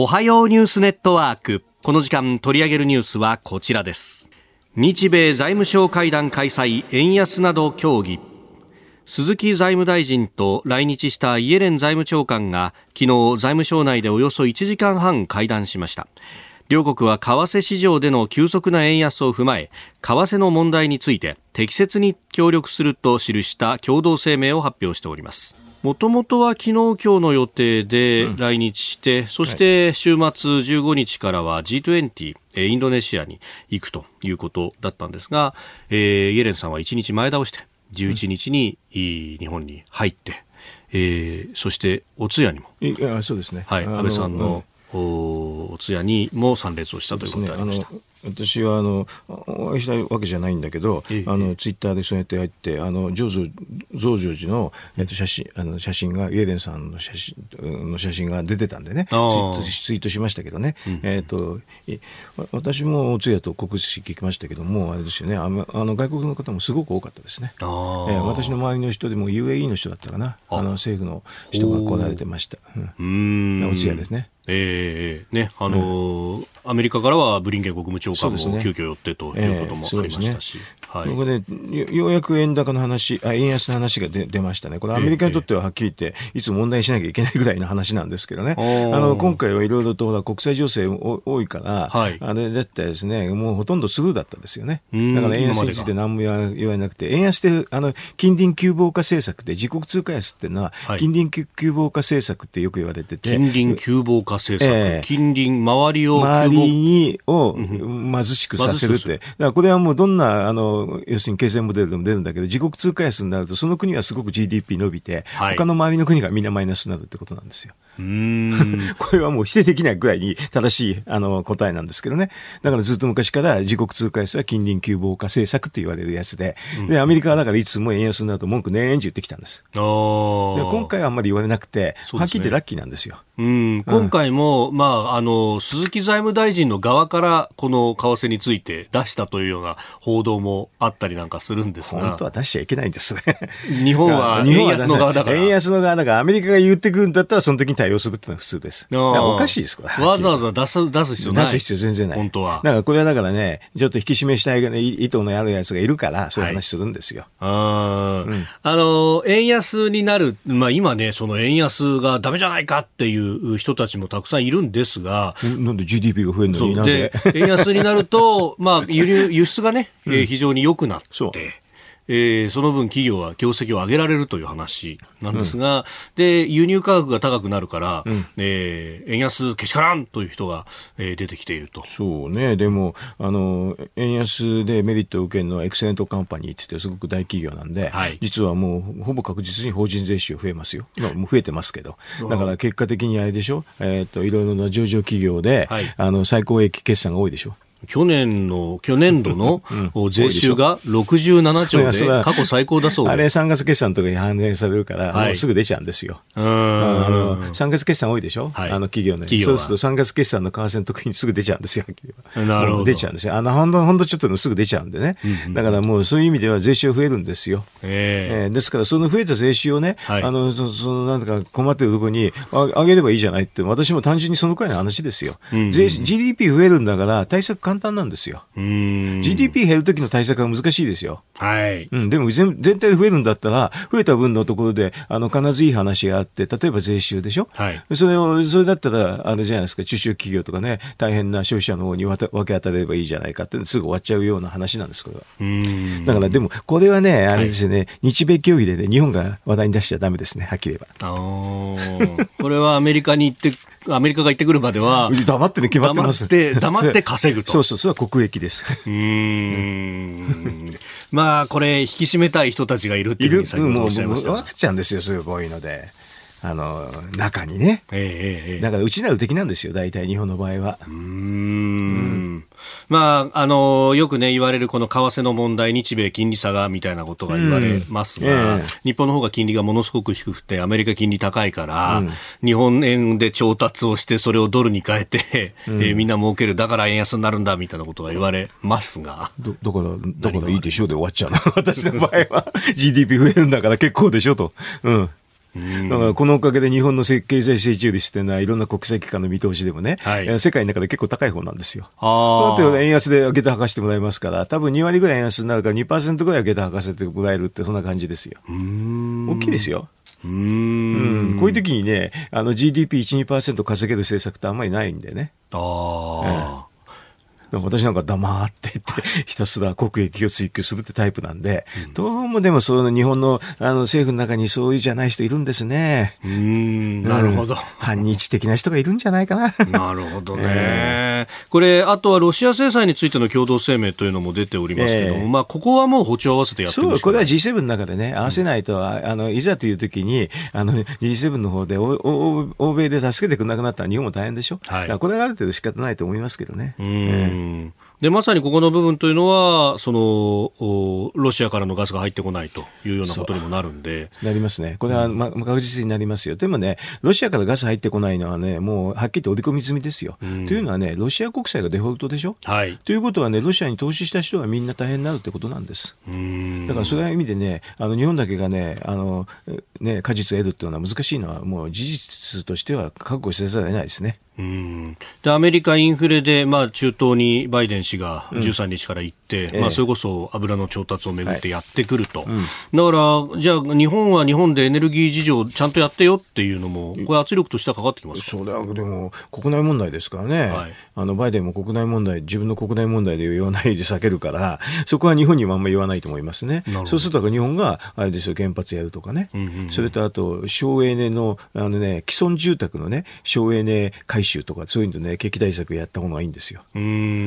おはようニュースネットワークこの時間取り上げるニュースはこちらです。日米財務省会談開催円安など協議。鈴木財務大臣と来日したイエレン財務長官が昨日財務省内でおよそ1時間半会談しました。両国は為替市場での急速な円安を踏まえ為替の問題について適切に協力すると記した共同声明を発表しております。もともとは昨日今日の予定で来日して、うん、そして週末15日からは G20、インドネシアに行くということだったんですが、えー、イエレンさんは1日前倒して11日に日本に入って、えー、そしてお通夜にも、いやそうですね、はい、安倍さんの、お通夜にも参列をしたということでありました。私はあのお会いしたいわけじゃないんだけど、ええ、あのツイッターでそうやって入ってあの増上寺の、えっと、写真あの写真がイエレンさんの写真の写真が出てたんでねツイートしましたけどね、うん、えっと私も通夜と告知聞きましたけどもあれですよね。あの外国の方もすごく多かったですね、えー、私の周りの人でも UAE の人だったかな。あ。の政府の人が来られてました、うん、お通夜ですね。ええー、ね、あのーうん、アメリカからはブリンケン国務長官も急遽寄ってということもありましたし。はい、こね、ようやく円高の話、あ円安の話が出出ましたね、これ、アメリカにとってははっきり言って、いつ問題にしなきゃいけないぐらいの話なんですけどね、あの今回はいろいろと国際情勢多いから、はい、あれだったらですね、もうほとんどスルーだったんですよね。だから円安について何も言わなくて、円安ってあの近隣急防化政策で、自国通貨安っていうのは、近隣急防化政策ってよく言われてて、近隣急防化政策、えー、近隣、周りを周りにを貧しくさせるって、だからこれはもうどんなあの要するに経済モデルでも出るんだけど、自国通貨安になると、その国はすごく GDP 伸びて、はい、他の周りの国がみんなマイナスになるってことなんですよ。これはもう否定できないぐらいに正しいあの答えなんですけどね。だからずっと昔から自国通貨安は近隣急防化政策って言われるやつで、うん、で、アメリカはだからいつも円安になると文句年中言ってきたんです。で今回はあんまり言われなくて、ね、はっきり言ってラッキーなんですよ。うん、今回も、まあ、あの、鈴木財務大臣の側からこの為替について出したというような報道もあったりなんかするんですが。本当は出しちゃいけないんですね。日本は円安の側だから。円安の側だから、アメリカが言ってくるんだったらその時に対応するってのは普通です。おかしいです、これ。わざわざ出す、出す必要ない。出す必要全然ない。本当は。だからこれはだからね、ちょっと引き締めしたい意図のあるやつがいるから、そういう話するんですよ。はい、あ,、うん、あの、円安になる、まあ今ね、その円安がダメじゃないかっていう人たちもたくさんいるんですが。なんで GDP が増えるのになぜ？円安になると、まあ輸入、輸出がね、うん、非常に良くなって。えー、その分企業は業績を上げられるという話なんですが、うん、で輸入価格が高くなるから、うん、えー、円安けしからんという人が、えー、出てきていると。そうね、でもあの円安でメリットを受けるのはエクセレントカンパニーってってすごく大企業なんで、はい、実はもうほぼ確実に法人税収増えますよ、今もう増えてますけど、だから結果的にあれでしょ、えーと、いろいろな上場企業で、はい、あの最高益決算が多いでしょ？去年の、去年度の 税収が67兆で過去最高だそうあれ3月決算とかに反映されるから、もうすぐ出ちゃうんですよ。あの3月決算多いでしょ、はい、あの企業ね。そうすると3月決算の為替の時にすぐ出ちゃうんですよ。なるほど。出ちゃうんですよ。あの、ほんと、ほんとちょっとすぐ出ちゃうんでね。だからもうそういう意味では税収増えるんですよ。えー、ですから、その増えた税収をね、はい、あの、そその、なんか困ってるところにあげればいいじゃないって、私も単純にそのくらいの話ですよ。GDP 増えるんだから、対策簡単なんですよ。GDP 減るときの対策は難しいですよ。はい。うん、でも全全体で増えるんだったら、増えた分のところで、あの、必ずいい話があって、例えば税収でしょ？はい。それを、それだったら、あれじゃないですか、中小企業とかね、大変な消費者の方に分け与えればいいじゃないかって、すぐ終わっちゃうような話なんです、これは。うんだから、でも、これはね、あれですよね、はい、日米協議でね、日本が話題に出しちゃだめですね、はっきり言えば。ああ。これはアメリカに行って、アメリカが行ってくるまでは、黙ってね、決まってます。黙って、黙って稼ぐと。そうそう、それは国益です。うん。まあ、これ、引き締めたい人たちがいるっていうふうに先ほどおっしゃいました。分かっちゃうんですよ、そういので。あの、中にね。ええええ。だから、うちなる敵なんですよ、大体、日本の場合は。うん。まあ、あの、よくね、言われるこの為替の問題、日米金利差が、みたいなことが言われますが、うんえ日本の方が金利がものすごく低くて、アメリカ金利高いから、うん、日本円で調達をして、それをドルに変えて、うん、えー、みんな儲ける、だから円安になるんだ、みたいなことが言われますが。だだから、だからいいでしょうで終わっちゃうな、私の場合は。GDP 増えるんだから結構でしょと。うん。だからこのおかげで日本の経済成長率っていうのは、いろんな国際機関の見通しでもね、はい、世界の中で結構高い方なんですよ。だって円安で下駄履かしてもらいますから、多分2割ぐらい円安になるから2%ぐらい下駄履かせてもらえるって、そんな感じですよ。大きいですよ。うん、こういう時にね、あの GDP1、2%稼げる政策ってあんまりないんでね。ああ、ええ私なんか黙ってって、ひたすら国益を追求するってタイプなんで、うん、どうもでもその日本のあの政府の中にそういうじゃない人いるんですね。うん、なるほど、反日的な人がいるんじゃないかな。なるほどね、えー、これ、あとはロシア制裁についての共同声明というのも出ておりますけども、えー、まあ、ここはもう歩調合わせてやってそう、これは G7 の中でね、合わせないと、うん、あのいざという時に、あの G7 の方で欧米で助けてくれなくなったら日本も大変でしょ？はい、これはある程度仕方ないと思いますけどね。うん、えーでまさにここの部分というのはそのロシアからのガスが入ってこないというようなことにもなるんで。なりますね、これは、ま、確実になりますよ、でもね、ロシアからガス入ってこないのはね、もうはっきりと織り込み済みですよ。うん、というのはね、ロシア国債がデフォルトでしょ？はい、ということはね、ロシアに投資した人はみんな大変になるってことなんです。だからそういう意味でね、あの日本だけがね、あのね果実を得るっていうのは難しいのは、もう事実としては覚悟せざるを得ないですね。うん。でアメリカインフレで、まあ、中東にバイデン氏が13日から行って、うん、まあ、それこそ油の調達をめぐってやってくると、はい。うん、だからじゃあ日本は日本でエネルギー事情ちゃんとやってよっていうのもこれ圧力としてはかかってきますそうだでも国内問題ですからね、はい、あのバイデンも国内問題自分の国内問題で言わないで避けるから そこは日本にもあんまり言わないと思いますね。そうすると日本があれですよ原発やるとかね、うんうんうん、それとあと省エネのあの、ね、既存住宅のね省エネ回収とかそういうのね景気対策やった方がいいんですよ。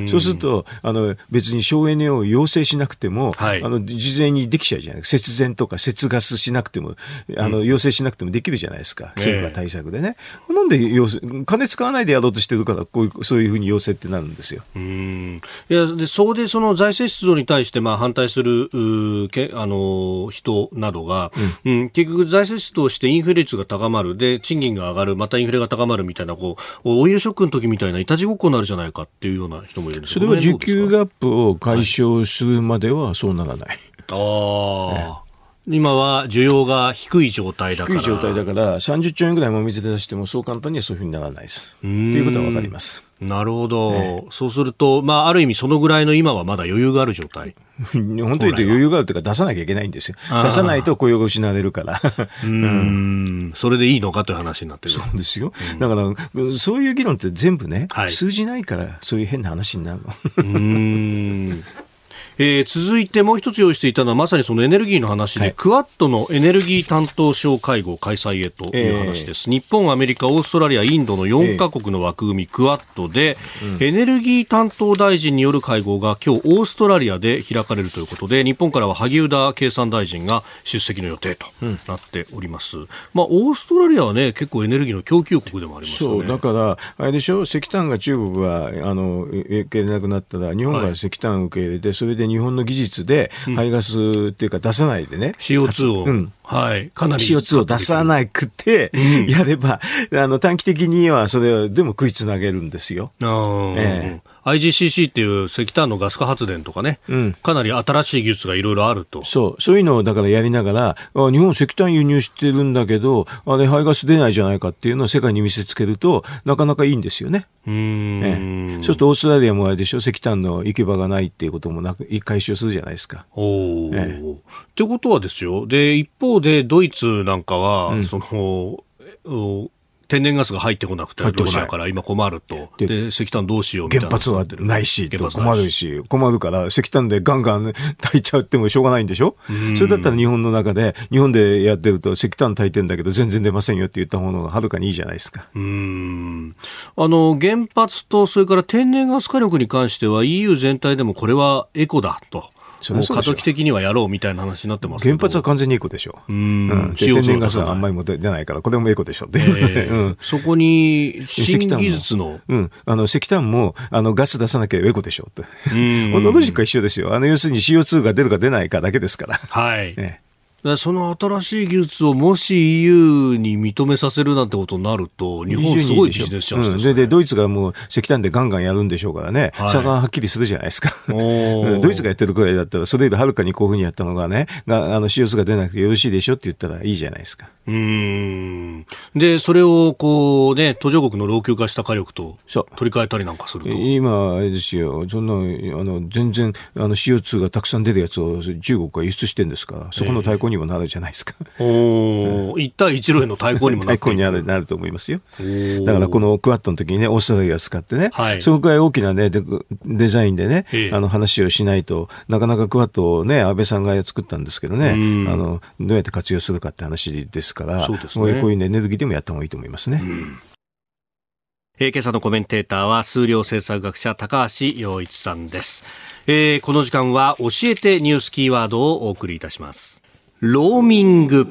そうするとあの別に省エネを要請しなくても、はい、あの事前にできちゃうじゃない節電とか節ガスしなくてもあの要請しなくてもできるじゃないですか、政府が対策でね。なんで要請金使わないでやろうとしてるからこういうそういうふうに要請ってなるんですよ。うん。いやでそこでその財政出動に対してまあ反対するうけあの人などが、うん、うん、結局財政出動してインフレ率が高まる。で賃金が上がる。またインフレが高まるみたいなこうオイルショックの時みたいないたちごっこになるじゃないかっていうような人もいるんですそれは需給ギャップを解消するまではそうならない。はい、ああ、今は需要が低い状態だから。低い状態だから30兆円ぐらいも水で出してもそう簡単にはそういうふうにならないです。ということは分かります。なるほど、ね、そうすると、まあ、ある意味そのぐらいの今はまだ余裕がある状態。本当に言うと余裕があるというか出さなきゃいけないんですよ。出さないと雇用が失われるから。うん。それでいいのかという話になってる。そうですよ、うん、だからそういう議論って全部ね、はい、数字ないからそういう変な話になるの。うん えー、続いてもう一つ用意していたのはまさにそのエネルギーの話で、はい、クワッドのエネルギー担当省会合開催へという話です、えー、日本、アメリカ、オーストラリア、インドの4カ国の枠組み、クワッドで、エネルギー担当大臣による会合が今日オーストラリアで開かれるということで日本からは萩生田経産大臣が出席の予定となっております、うん、まあ、オーストラリアはね結構エネルギーの供給国でもありますよね。そうだからあれでしょ？石炭が中国があの受け入れなくなったら日本が石炭を受け入れて、それで日本の技術で排ガスっていうか出さないでね、うん、CO2 を、うん、はい、かなり。CO2 を出さなくて、やれば、あの短期的にはそれをでも食いつなげるんですよ。ええ IGCC っていう石炭のガス化発電とかね、うん、かなり新しい技術がいろいろあると。そう、そういうのをだからやりながら、あ日本石炭輸入してるんだけど、あれ排ガス出ないじゃないかっていうのを世界に見せつけると、なかなかいいんですよね。うん、ええ、そうするとオーストラリアもあれでしょ、石炭の行き場がないっていうこともなく、回収するじゃないですか。おええ、ってことはですよ、で、一方でドイツなんかは、うん、その、天然ガスが入ってこなくて、ロシアから今困ると。で、石炭どうしようみたいな。原発はないし、困るし、困るから、石炭でガンガン 炊いちゃってもしょうがないんでしょ？それだったら日本の中で、日本でやってると石炭炊いてんだけど全然出ませんよって言ったものがはるかにいいじゃないですか。うん。あの、原発と、それから天然ガス火力に関しては EU 全体でもこれはエコだと。もう過渡期的にはやろうみたいな話になってます原発は完全にエコでしょ。う。ん。うん、天然ガスはあんまりも出ないから、これもエコでしょ。えー、うん、そこに新技術の。うん。あの、石炭も、あの、ガス出さなきゃエコでしょって。うん。ロジックは一緒ですよ。あの、要するに CO2 が出るか出ないかだけですから。はい。ね その新しい技術をもし EU に認めさせるなんてことになると、日本すごいビジネスチャンスです、ね、うん、でドイツがもう石炭でガンガンやるんでしょうからね、はい、差がはっきりするじゃないですか。ドイツがやってるくらいだったら、それよりはるかにこういうふうにやったのがね、があの CO2 が出なくてよろしいでしょって言ったらいいじゃないですか。うん。で、それをこうね、途上国の老朽化した火力と取り替えたりなんかすると。今、あれですよ、そんな、あの、全然、あの CO2 がたくさん出るやつを中国が輸出してるんですから、そこの対抗にもなるじゃないですか。えー、お一対一路への対抗にもなる。対抗になるなると思いますよ。だからこのクワットの時にね、オーストラリア使ってね、はい、そのくらい大きなね、デデザインでね、えー、あの話をしないとなかなかクワットをね、安倍さんが作ったんですけどね、あの、どうやって活用するかって話ですから、そうですね、こういうエネルギーでもやった方がいいと思いますね。うん。えー、今朝のコメンテーターは数量政策学者高橋洋一さんです、えー、この時間は教えてニュースキーワードをお送りいたしますローミング。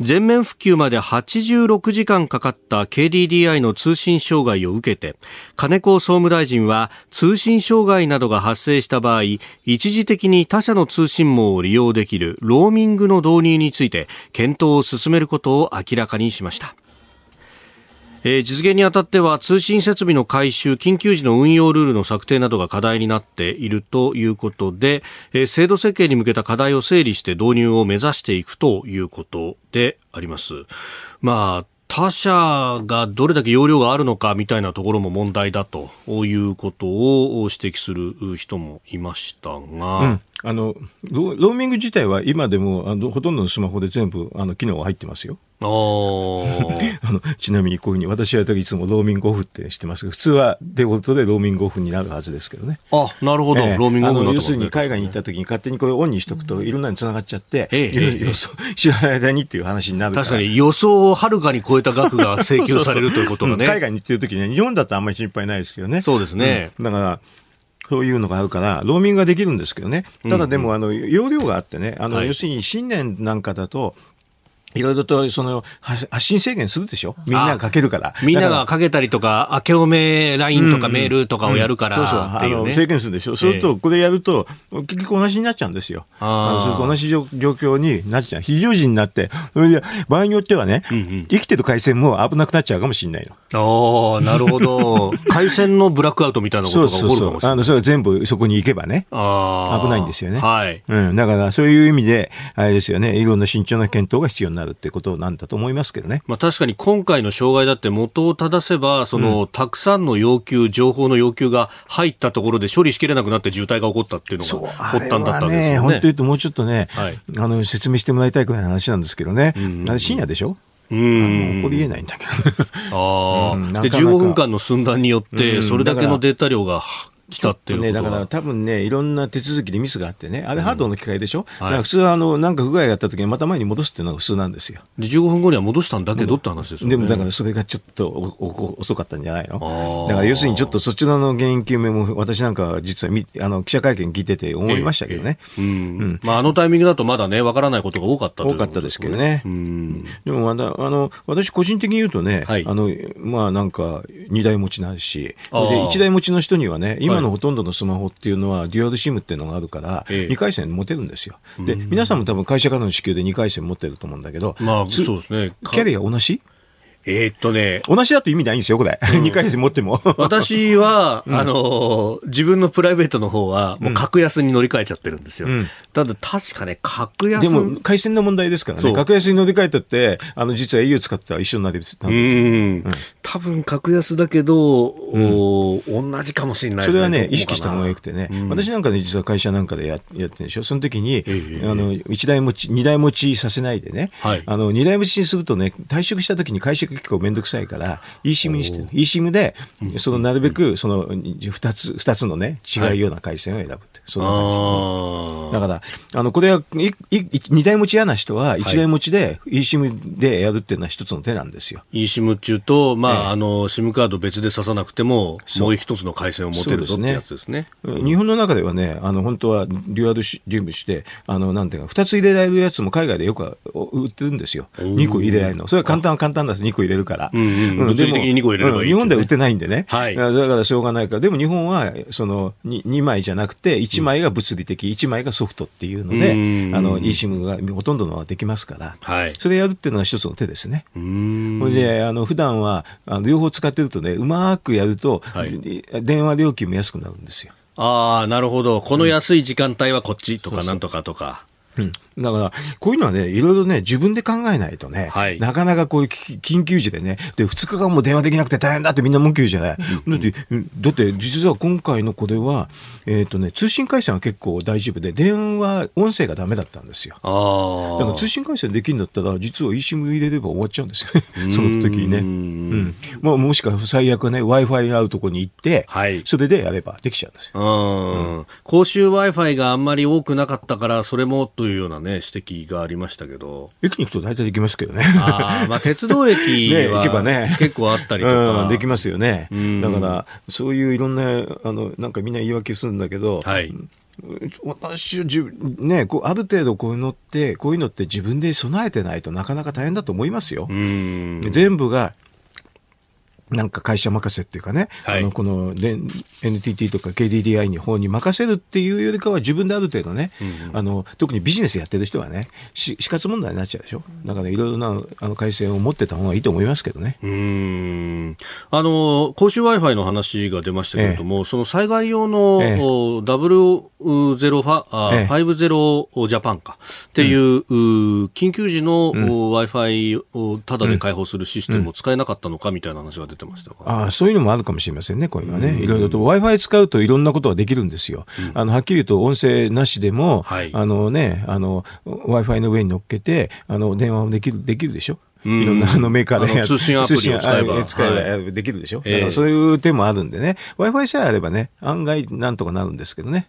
全面復旧まで86時間かかった KDDI の通信障害を受けて金子総務大臣は通信障害などが発生した場合一時的に他社の通信網を利用できるローミングの導入について検討を進めることを明らかにしました。えー、実現にあたっては通信設備の改修、緊急時の運用ルールの策定などが課題になっているということで、えー、制度設計に向けた課題を整理して導入を目指していくということであります。まあ他社がどれだけ容量があるのかみたいなところも問題だということを指摘する人もいましたが、うん、あのローミング自体は今でもあのほとんどのスマホで全部あの機能が入ってますよ。あ のちなみにこういうふうに私はいつもローミングオフってしてますが普通はデフォルトでローミングオフになるはずですけどね。あなるほど、えー、ローミングオフ要するに海外に行った時に勝手にこれオンにしとくといろんなにつながっちゃって、えー、予想知らない間にっていう話になるから。確かに予想をはるかに超えた額が請求されるということがね。海外に行ってる時には日本だとあんまり心配ないですけどね。そうですね、うん、だからそういうのがあるから、ローミングができるんですけどね。ただでも、あの、容量があってね、あの、要するに新年なんかだと、いろいろとその発信制限するでしょ？みんながかけるから。みんながかけたりとか、明けおめ LINE とかメールとかをやるから、そうそう、あの制限するでしょ？そうすると、これやると、結局同じになっちゃうんですよ。ああそうすると同じ状況になっちゃう。非常時になって、それで場合によってはね、うんうん、生きてる回線も危なくなっちゃうかもしれないの。ああ、なるほど。回線のブラックアウトみたいなことが起こるかもしれない。そうそうそうあのそれは全部そこに行けばね、あ危ないんですよね。はい。うん。だからそういう意味で、あれですよね、いろんな慎重な検討が必要になるってことなんだと思いますけどね。まあ、確かに今回の障害だって元を正せば、その、うん、たくさんの要求、情報の要求が入ったところで処理しきれなくなって渋滞が起こったっていうのが発端だったんですよね。本当言うともうちょっとね、はい、あの説明してもらいたいくらいの話なんですけどね。うん、あれ深夜でしょ？うん、起こりえないんだけど。ああ、うん、で15分間の寸断によって、それだけのデータ量が来たっていうね、だから多分ね、いろんな手続きでミスがあってね、あれハードの機械でしょ、うんはい、普通はあの、なんか不具合があった時にまた前に戻すっていうのが普通なんですよ。で、15分後には戻したんだけどって話ですよね。でもだからそれがちょっと遅かったんじゃないの？だから要するにちょっとそちらの原因究明も私なんか実はみあの記者会見聞いてて思いましたけどね。ええ。え、うん。うん、まああのタイミングだとまだね、わからないことが多かった多かったですけどね。うん。でもまだ、あの、私個人的に言うとね、はい、あの、まあなんか、二台持ちなし、で、一台持ちの人にはね、今のほとんどのスマホホっていうのはデュアルシムっていうのがあるから、2回戦持てるんですよ。で、皆さんも多分会社からの支給で2回戦持ってると思うんだけど、まあ、そうですね。キャリア同じ？えー、っとね。同じだと意味ないんですよ、これ。うん、2回戦持っても。私は、うん、あの、自分のプライベートの方は、もう格安に乗り換えちゃってるんですよ。うん、ただ、確かね、格安。でも、回線の問題ですからね。格安に乗り換えたって、あの、実は au 使ってたら一緒になるんですよ。うん。多分、格安だけど、お同じかもしれない、ね、それはね、意識した方がよくてね。私なんかね、実は会社なんかでややってるでしょ？その時に、えー、あの、1台持ち、2台持ちさせないでね。はい、あの、2台持ちにするとね、退職した時に会社結構めんどくさいから、eSIM にしてる。eSIM で、そのなるべく、その二つ、二つのね、違うような回線を選ぶって。そんな感じ。だから、あの、これは、二台持ち嫌な人は、一台持ちで eSIM でやるっていうのは一つの手なんですよ。eSIM 中と、ままあ、あの、SIM カード別で挿さなくても、もう一つの回線を持てるぞってやつですね。日本の中ではね、あの、本当はデュアルシムして、あの、なんていうか、二つ入れられるやつも海外でよく売ってるんですよ。二個入れられるの。それは簡単は簡単だし、二個入れるから。物理的に2個入れればいい、日本では売ってないんでね。はい。だからしょうがないから。でも日本は、その2、2枚じゃなくて、1枚が物理的、1枚がソフトっていうので、あの、eSIM がほとんどのはできますから、はい。それやるっていうのは一つの手ですね。うん。ほいで、あの、普段は、あの両方使ってるとね、うまくやると、はい、電話料金も安くなるんですよ。ああ、なるほど。この安い時間帯はこっちとかなんとかとか。うん、だから、こういうのはね、いろいろね、自分で考えないとね、はい、なかなかこういう緊急時でね、で、2日間も電話できなくて大変だってみんな文句言うじゃない？うん、だって、だって実は今回のこれは、えっ、ー、とね、通信回線は結構大丈夫で、電話、音声がダメだったんですよ。あだから通信回線できるんだったら、実は eSIM 入れれば終わっちゃうんですよ。その時にね。うん。まあ、もしくは最悪ね、Wi-Fi があるところに行って、はい、それでやればできちゃうんですよ。うん。公衆 Wi-Fi があんまり多くなかったから、それもというようなね、指摘がありましたけど。駅に行くと大体できますけどね。あまあ、鉄道駅は、ね、ね、結構あったりとか、うん、できますよね。だから、そういういろんな、あの、なんかみんな言い訳するんだけど、はい。私はね、こうある程度こういうのって、こういうのって自分で備えてないとなかなか大変だと思いますよ。全部がなんか会社任せっていうかね、はい、あのこの NTT とか KDDI に方に任せるっていうよりかは自分である程度ね、うんうん、あの特にビジネスやってる人はね死活問題になっちゃうでしょ。だからいろいろなあの回線を持ってた方がいいと思いますけどね。うん。あの公衆 w i f i の話が出ましたけれども、ええ、その災害用の、ええ、0ファ、ええ、50ジャパンか。っていう、うん、緊急時の、うん、w i f i をただで開放するシステムを使えなかったのかみたいな話が出ててましたああそういうのもあるかもしれませんね、こういうのはね。いろいろと Wi-Fi 使うといろんなことができるんですよ。うん、あの、はっきり言うと音声なしでも、はい、あのね、あの、Wi-Fi の上に乗っけて、あの、電話もできる、できるでしょ？いろんなあのメーカーで通信アプリを使えば。使えばできるでしょ、だからそういう手もあるんでね、Wi-Fi さえあればね、案外なんとかなるんですけどね。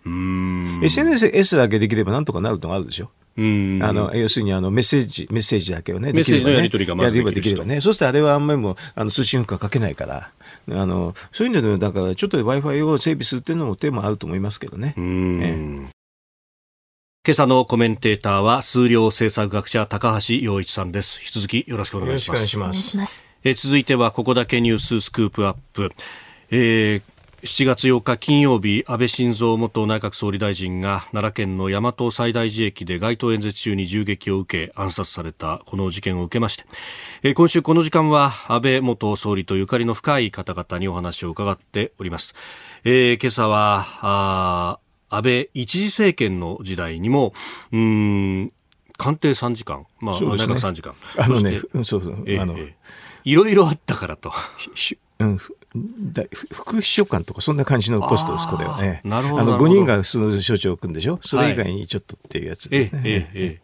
SNS だけできればなんとかなるのがあるでしょ？あの要するにあのメッセージメッセージだけをね、できればね、やり取りがまずできればね、そうするとあれはあんまりもあの通信負荷かけないから、あのそういうので、だからちょっと Wi-Fi を整備するっていうのも手もあると思いますけどね。今朝のコメンテーターは数量政策学者高橋洋一さんです。引き続きよろしくお願いします。しくお願いします。え続いてはここだけニューススクープアップ。えー7月8日金曜日安倍晋三元内閣総理大臣が奈良県の大和西大寺駅で街頭演説中に銃撃を受け暗殺されたこの事件を受けまして、今週この時間は安倍元総理とゆかりの深い方々にお話を伺っております、えー、今朝は安倍一次政権の時代にもうん官邸3時間、まあ、ね、内閣3時間。あのね、そうそう、えー、あの、いろいろあったからと。うん、副秘書官とかそんな感じのポストです、これは。ね。なるほど。あの、5人がその省庁を組んでしょ？それ以外にちょっとっていうやつですね。ええええ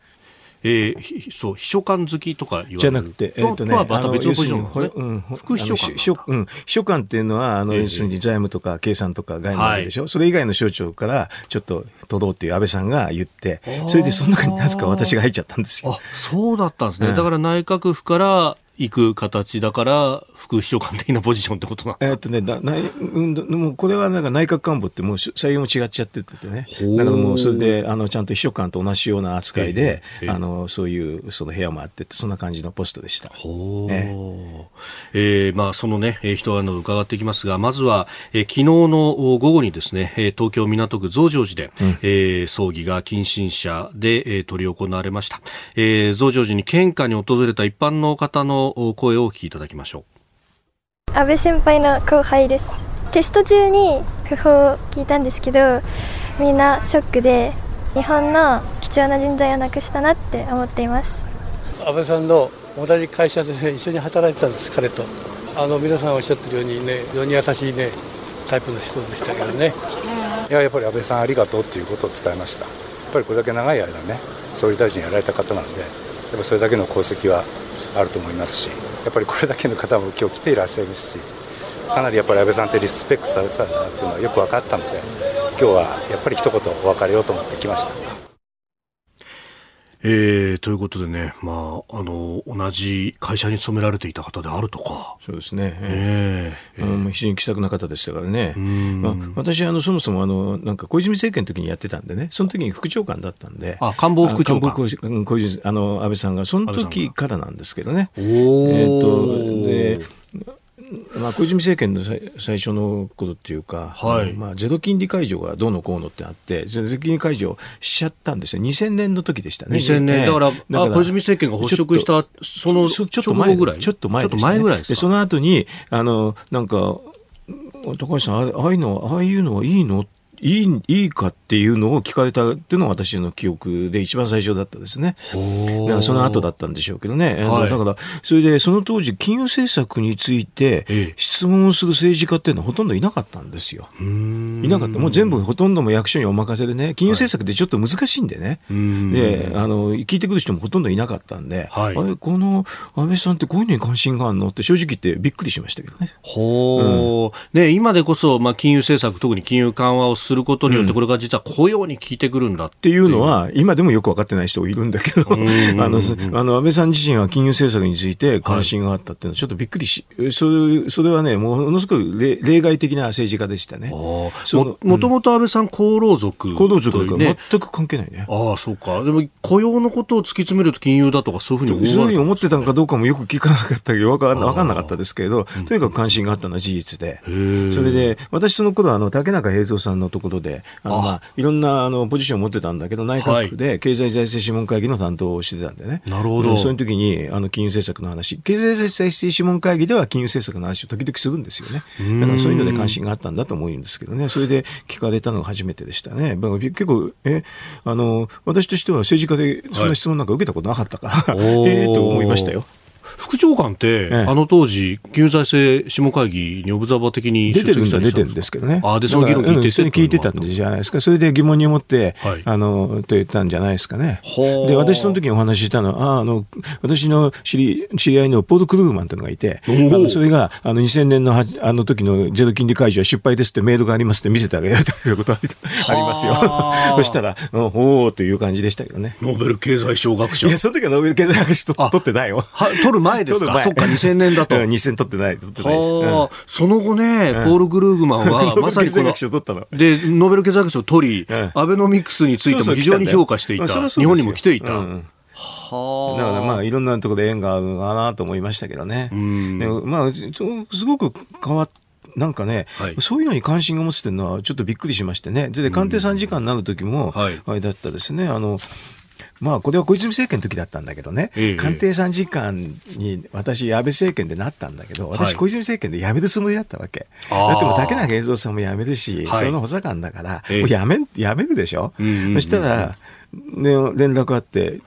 えー、そう秘書官好きとかじゃなくて、えーとね、また別のポジション、ねうん、副秘書官秘書,、うん、秘書官っていうのはあの、えー、要するに財務とか計算とか外務でしょ、はい、それ以外の省庁からちょっと取ろうっていう安倍さんが言ってそれでその中になぜか私が入っちゃったんですよ。あそうだったんですね、うん、だから内閣府から行く形だから、副秘書官的なポジションってことなえっとね、だ内うん、もうこれはなんか内閣官房ってもう採用も違っちゃっててね。だからもうそれで、あの、ちゃんと秘書官と同じような扱いで、えー、あの、そういうその部屋もあってそんな感じのポストでした。ほえー、えー、まあ、そのね、人など伺っていきますが、まずは、えー、昨日の午後にですね、東京港区増上寺で、うん、えー、葬儀が近親者で、えー、執り行われました。えー、増上寺に献花に訪れた一般の方の声をお聞きいただきましょう。安倍先輩の後輩です。テスト中に訃報を聞いたんですけどみんなショックで日本の貴重な人材をなくしたなって思っています。安倍さんの同じ会社で、ね、一緒に働いてたんです彼と。あの皆さんおっしゃってるようにね非常に優しいねタイプの人でしたけどね。いややっぱり安倍さんありがとうということを伝えました。やっぱりこれだけ長い間ね総理大臣やられた方なんでやっぱそれだけの功績はあると思いますしやっぱりこれだけの方も今日来ていらっしゃいますしかなりやっぱり安倍さんってリスペクトされてたんだなっていうのはよく分かったので今日はやっぱり一言お別れようと思って来ました。えー、ということでね、まあ、あの、同じ会社に勤められていた方であるとか。そうですね。えー、えー、あの非常に気さくな方でしたからね。まあ、私、あの、そもそも、あの、なんか小泉政権の時にやってたんでね、その時に副長官だったんで。あ、官房副長官。小泉、あの、安倍さんが、その時からなんですけどね。えっ、ー、と、で、まあ、小泉政権の最初のことっていうか、はい、まあ、ゼロ金利解除がどうのこうのってあって、ゼロ金利解除しちゃったんですよ、2000年の時でしたね。2000年、だから、から小泉政権が発足した、そのちょっと前ぐらい。ちょっと前です、ね、前ぐらいですその後に、あの、なんか、高橋さん、ああいうの、ああいうのはいいのいいいいかっていうのを聞かれたっていうのが私の記憶で一番最初だったですね。だからその後だったんでしょうけどね。はい、だから、それでその当時、金融政策について質問する政治家っていうのはほとんどいなかったんですよ。いなかった。もう全部ほとんども役所にお任せでね、金融政策ってちょっと難しいんでね。はい、で、あの、聞いてくる人もほとんどいなかったんで、はい、あれ、この安倍さんってこういうのに関心があるのって正直言ってびっくりしましたけどね。ほう、うん、ね、今でこそ、まあ、金融政策、特に金融緩和をすることによって、これが実は雇用に効いてくるんだっていうのは、今でもよく分かってない人いるんだけど、あの、あの安倍さん自身は金融政策について関心があったっていうのは、ちょっとびっくりし、それそれはね、ものすごく例外的な政治家でしたね。もともと安倍さん、厚労族、厚労族が全く関係ないね。ああ、そうか。でも、雇用のことを突き詰めると金融だとか、そういうふうにそういうふうに思ってたのかどうかもよく聞かなかった。けど、分か分かんなかったですけど、とにかく関心があったのは事実で。それで、私その頃あの、竹中平蔵さんのところで、あのまあ、いろんなあのポジションを持ってたんだけど、内閣府で経済財政諮問会議の担当をしてたんでね、なるほど。その時にあの金融政策の話、経済財政諮問会議では金融政策の話を時々するんですよね。だからそういうので関心があったんだと思うんですけどね、それで聞かれたのが初めてでしたね。結構、え、あの、私としては政治家でそんな質問なんか受けたことなかったから、はい、ええと思いましたよ。副長官って、ええ、あの当時、金融財政諮問会議にオブザーバー的に出てるんだ出てるんですけどね。あで、その議論聞いて、うん、聞いてたんじゃないですか。それで疑問に思って、はい、あの、と言ったんじゃないですかね。で、私その時にお話ししたのは、ああの、私の知り知り合いのポール・クルーマンというのがいて、あのそれが、あの、2000年のあの時のゼロ金利解除は失敗ですってメールがありますって見せてあげるということはありますよ。そしたら、おおという感じでしたけどね。ノーベル経済賞学賞。いや、その時はノーベル経済学賞取ってないよ。は取る前ですか？そっか、2000年だと。うん、2000取ってない、取ってない。その後ね、ポール・グルーグマンは、まさにこの、で、ノーベル経済学賞を取り、アベノミクスについても非常に評価していた。日本にも来ていた。はあ。だからまあいろんなところで縁があるのかなと思いましたけどね。でまあすごく変わって。なんかね、はい、そういうのに関心が持ってるのはちょっとびっくりしましてね。で、官邸3時間になる時も、あれだったですね、あの、まあ、これは小泉政権の時だったんだけどね、ええ、官邸参事官に私、安倍政権でなったんだけど、私、小泉政権で辞めるつもりだったわけ。だっても竹中平蔵さんも辞めるし、はい、その補佐官だから、もう辞め辞めるでしょ、うんうんうん、そしたら、ね、連絡あって、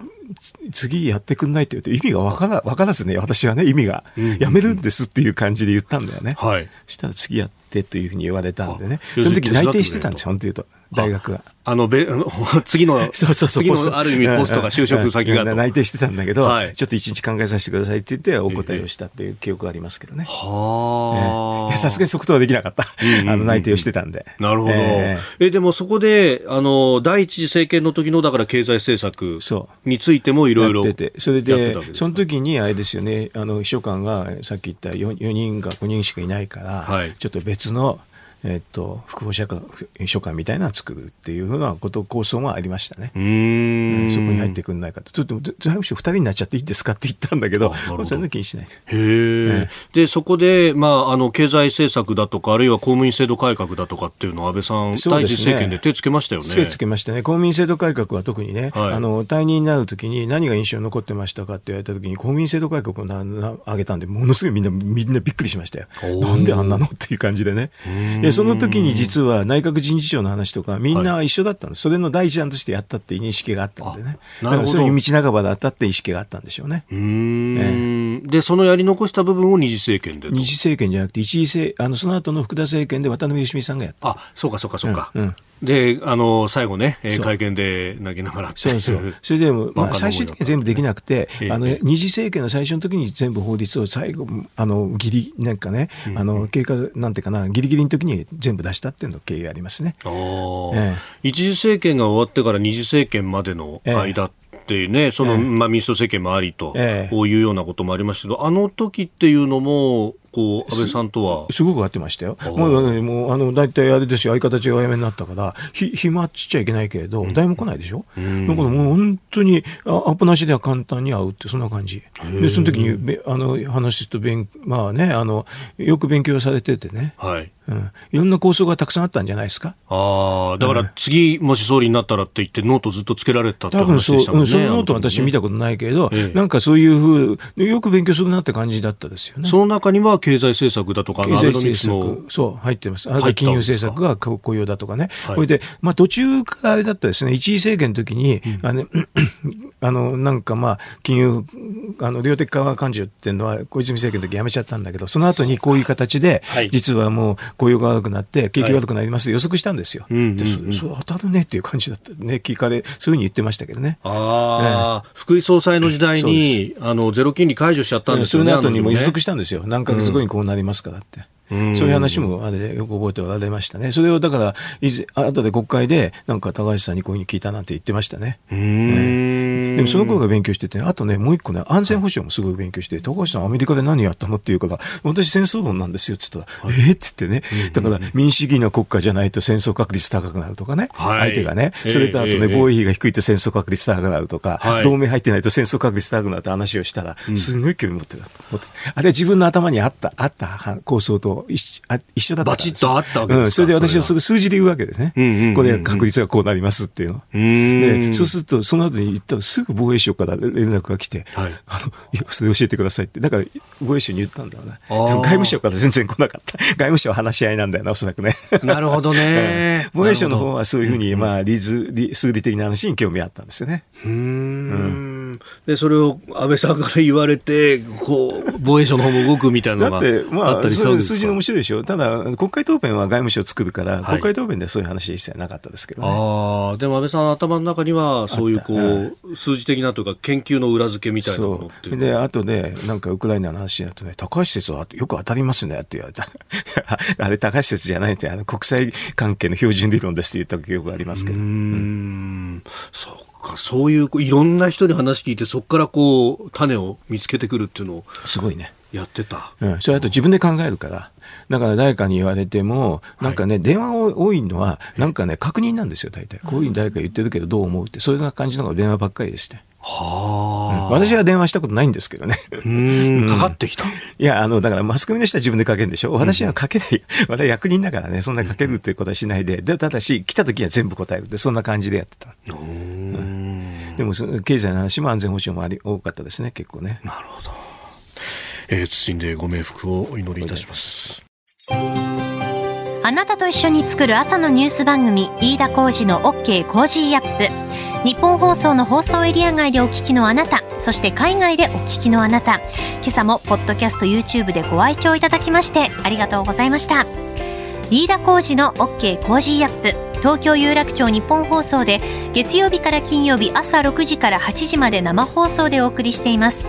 次やってくんないって言うと意味がわからわからずね、私はね、意味が、やめるんですっていう感じで言ったんだよね。はい。したら次やってというふうに言われたんでね、その時内定してたんですよ、本当言うと。大学が。あの、べ、あの、次の、そうそうそう次のある意味ポストが就職先が。内定してたんだけど、はい、ちょっと一日考えさせてくださいって言ってお答えをしたっていう記憶がありますけどね。はあ。さすがに即答はできなかった。あの、内定をしてたんで。なるほど。えー、え、でもそこで、あの、第一次政権の時の、だから経済政策についてもいろいろ。やってて、それで、その時にあれですよね、あの、秘書官がさっき言った 4, 4人か5人しかいないから、はい、ちょっと別の、えっと、副保釈書館みたいなのを作るっていうふうなこと構想もありましたね。うんそこに入ってくんないかと。ちょっと財務省2人になっちゃっていいですかって言ったんだけど、どそれ気にしないで。へで、そこで、まあ、あの、経済政策だとか、あるいは公務員制度改革だとかっていうのは安倍さん、第一政権で手つけましたよね。手つけましたね。公務員制度改革は特にね、はい、あの、退任になるときに何が印象に残ってましたかって言われたときに、公務員制度改革をなな上げたんで、ものすごいみんな、みんなびっくりしましたよ。なんであんなのっていう感じでね。で、その時に実実は内閣人事長の話とかみんな一緒だったんです、はい、それの第一弾としてやったっていう認識があったんでね。だからそういう道半ばだったって意識があったんでしょうね。うん、えでそのやり残した部分を二次政権で二次政権じゃなくて一次政あのその後の福田政権で渡辺芳美さんがやった。あそうかそうかそうか、うん、うんで、あの、最後ね、会見で泣きながらそうそう。それでも、まあ、最終的に全部できなくて、あの、二次政権の最初の時に全部法律を最後、あの、ギリ、なんかね、あの、経過、なんていうかな、ギリギリの時に全部出したっていうの経緯がありますね。ええ、一次政権が終わってから二次政権までの間っってね、その、えー、まあ、民主党政権もありと、えー、いうようなこともありましたけど、あの時っていうのも、こう安倍さんとは。すごく会ってましたよ、もうもうあの大体あれですよ、相方違う辞めになったから、ひ暇っちゃいけないけれど、誰も来ないでしょ、うん、だからもう本当にアポなしでは簡単に会うって、そんな感じ、でその時にあの話すと勉、まあねあの、よく勉強されててね。はい。うん、いろんな構想がたくさんあったんじゃないですか。ああ、だから次、もし総理になったらって言って、ノートずっとつけられたって話でしたもんね。多分そう、そのノート私見たことないけど、ええ、なんかそういうふう、よく勉強するなって感じだったですよね。その中には経済政策だとか、経済政策、そう、入ってます。あと金融政策が雇用だとかね。はい、これで、まあ途中からあれだったですね、一次政権の時に、うん、あの、あの、なんかまあ、金融、あの、量的緩和感情っていうのは、小泉政権の時やめちゃったんだけど、その後にこういう形で、実はもう雇用が悪くなって、景気悪くなります、予測したんですよ。でそれ当たるねっていう感じだった。ね、聞かれ、そういうふうに言ってましたけどね。ああ、福井総裁の時代に、あの、ゼロ金利解除しちゃったんですよね。その後にも予測したんですよ。何ヶ月後にこうなりますからって。そういう話もあれよく覚えておられましたね。それをだから、いず後で国会で、なんか高橋さんにこういうふうに聞いたなんて言ってましたね。うん、でもその頃が勉強してて、あとね、もう一個ね、安全保障もすごい勉強して、高橋さんアメリカで何やったのって言うから、私戦争論なんですよって言ったら、はい、えー、って言ってね、だから民主主義の国家じゃないと戦争確率高くなるとかね、はい、相手がね、それとあとね、防衛費が低いと戦争確率高くなるとか、はい、同盟入ってないと戦争確率高くなるって話をしたら、すごい興味持ってる。あれ自分の頭にあった、あった構想と一一緒だったバチッとあったわけですか、うん、それで私はそれ数字で言うわけですね。うんうんうんうん、これ確率がこうなりますっていうの。で、そうすると、その後に言ったらすぐ防衛省から連絡が来て、はい、あの、それ教えてくださいって。だから、防衛省に言ったんだよね。でも外務省から全然来なかった。外務省は話し合いなんだよな、おそらくね。なるほどね。防衛省の方はそういうふうに、まあ、理理数理的な話に興味あったんですよね。うん。で、それを安倍さんから言われて、こう、防衛省の方も動くみたいなのがあったりしたんですか？だって、まあ、数字の面白いでしょ？ただ、国会答弁は外務省作るから、国会答弁でそういう話一切なかったですけどね。ああ、でも安倍さん頭の中には、そういうこう、数字的なというか、研究の裏付けみたいなものっていう。で、後で、なんかウクライナの話になるとね、高橋説はよく当たりますねって言われた。あれ、高橋説じゃないって、あの国際関係の標準理論ですって言った記憶がありますけど。うん、そうか、そういういろんな人に話聞いて、そこからこう種を見つけてくるっていうのをすごいね。やってた。うん、それだと自分で考えるから。だから誰かに言われても、なんかね、はい、電話が多いのは、なんかね、確認なんですよ、大体。こういうふうに誰か言ってるけどどう思うって、そういう感じのが電話ばっかりでして。はあ、うん、私は電話したことないんですけどね。うん、かかってきた。いや、あの、だからマスコミの人は自分でかけるんでしょ？私はかけない。私は役人だからね、そんなかけるっていうことはしないで。で、ただし、来た時は全部答えるって、そんな感じでやってた。うん、でも、経済の話も安全保障もあり多かったですね、結構ね。なるほど。えー、謹んでご冥福をお祈りいたします。あなたと一緒に作る朝のニュース番組飯田浩司の OK コージーアップ。ニッポン放送の放送エリア外でお聞きのあなたそして海外でお聞きのあなた。今朝もポッドキャスト YouTube でご愛聴いただきましてありがとうございました。飯田浩司の OK コージーアップ。東京有楽町ニッポン放送で月曜日から金曜日朝6時から8時まで生放送でお送りしています。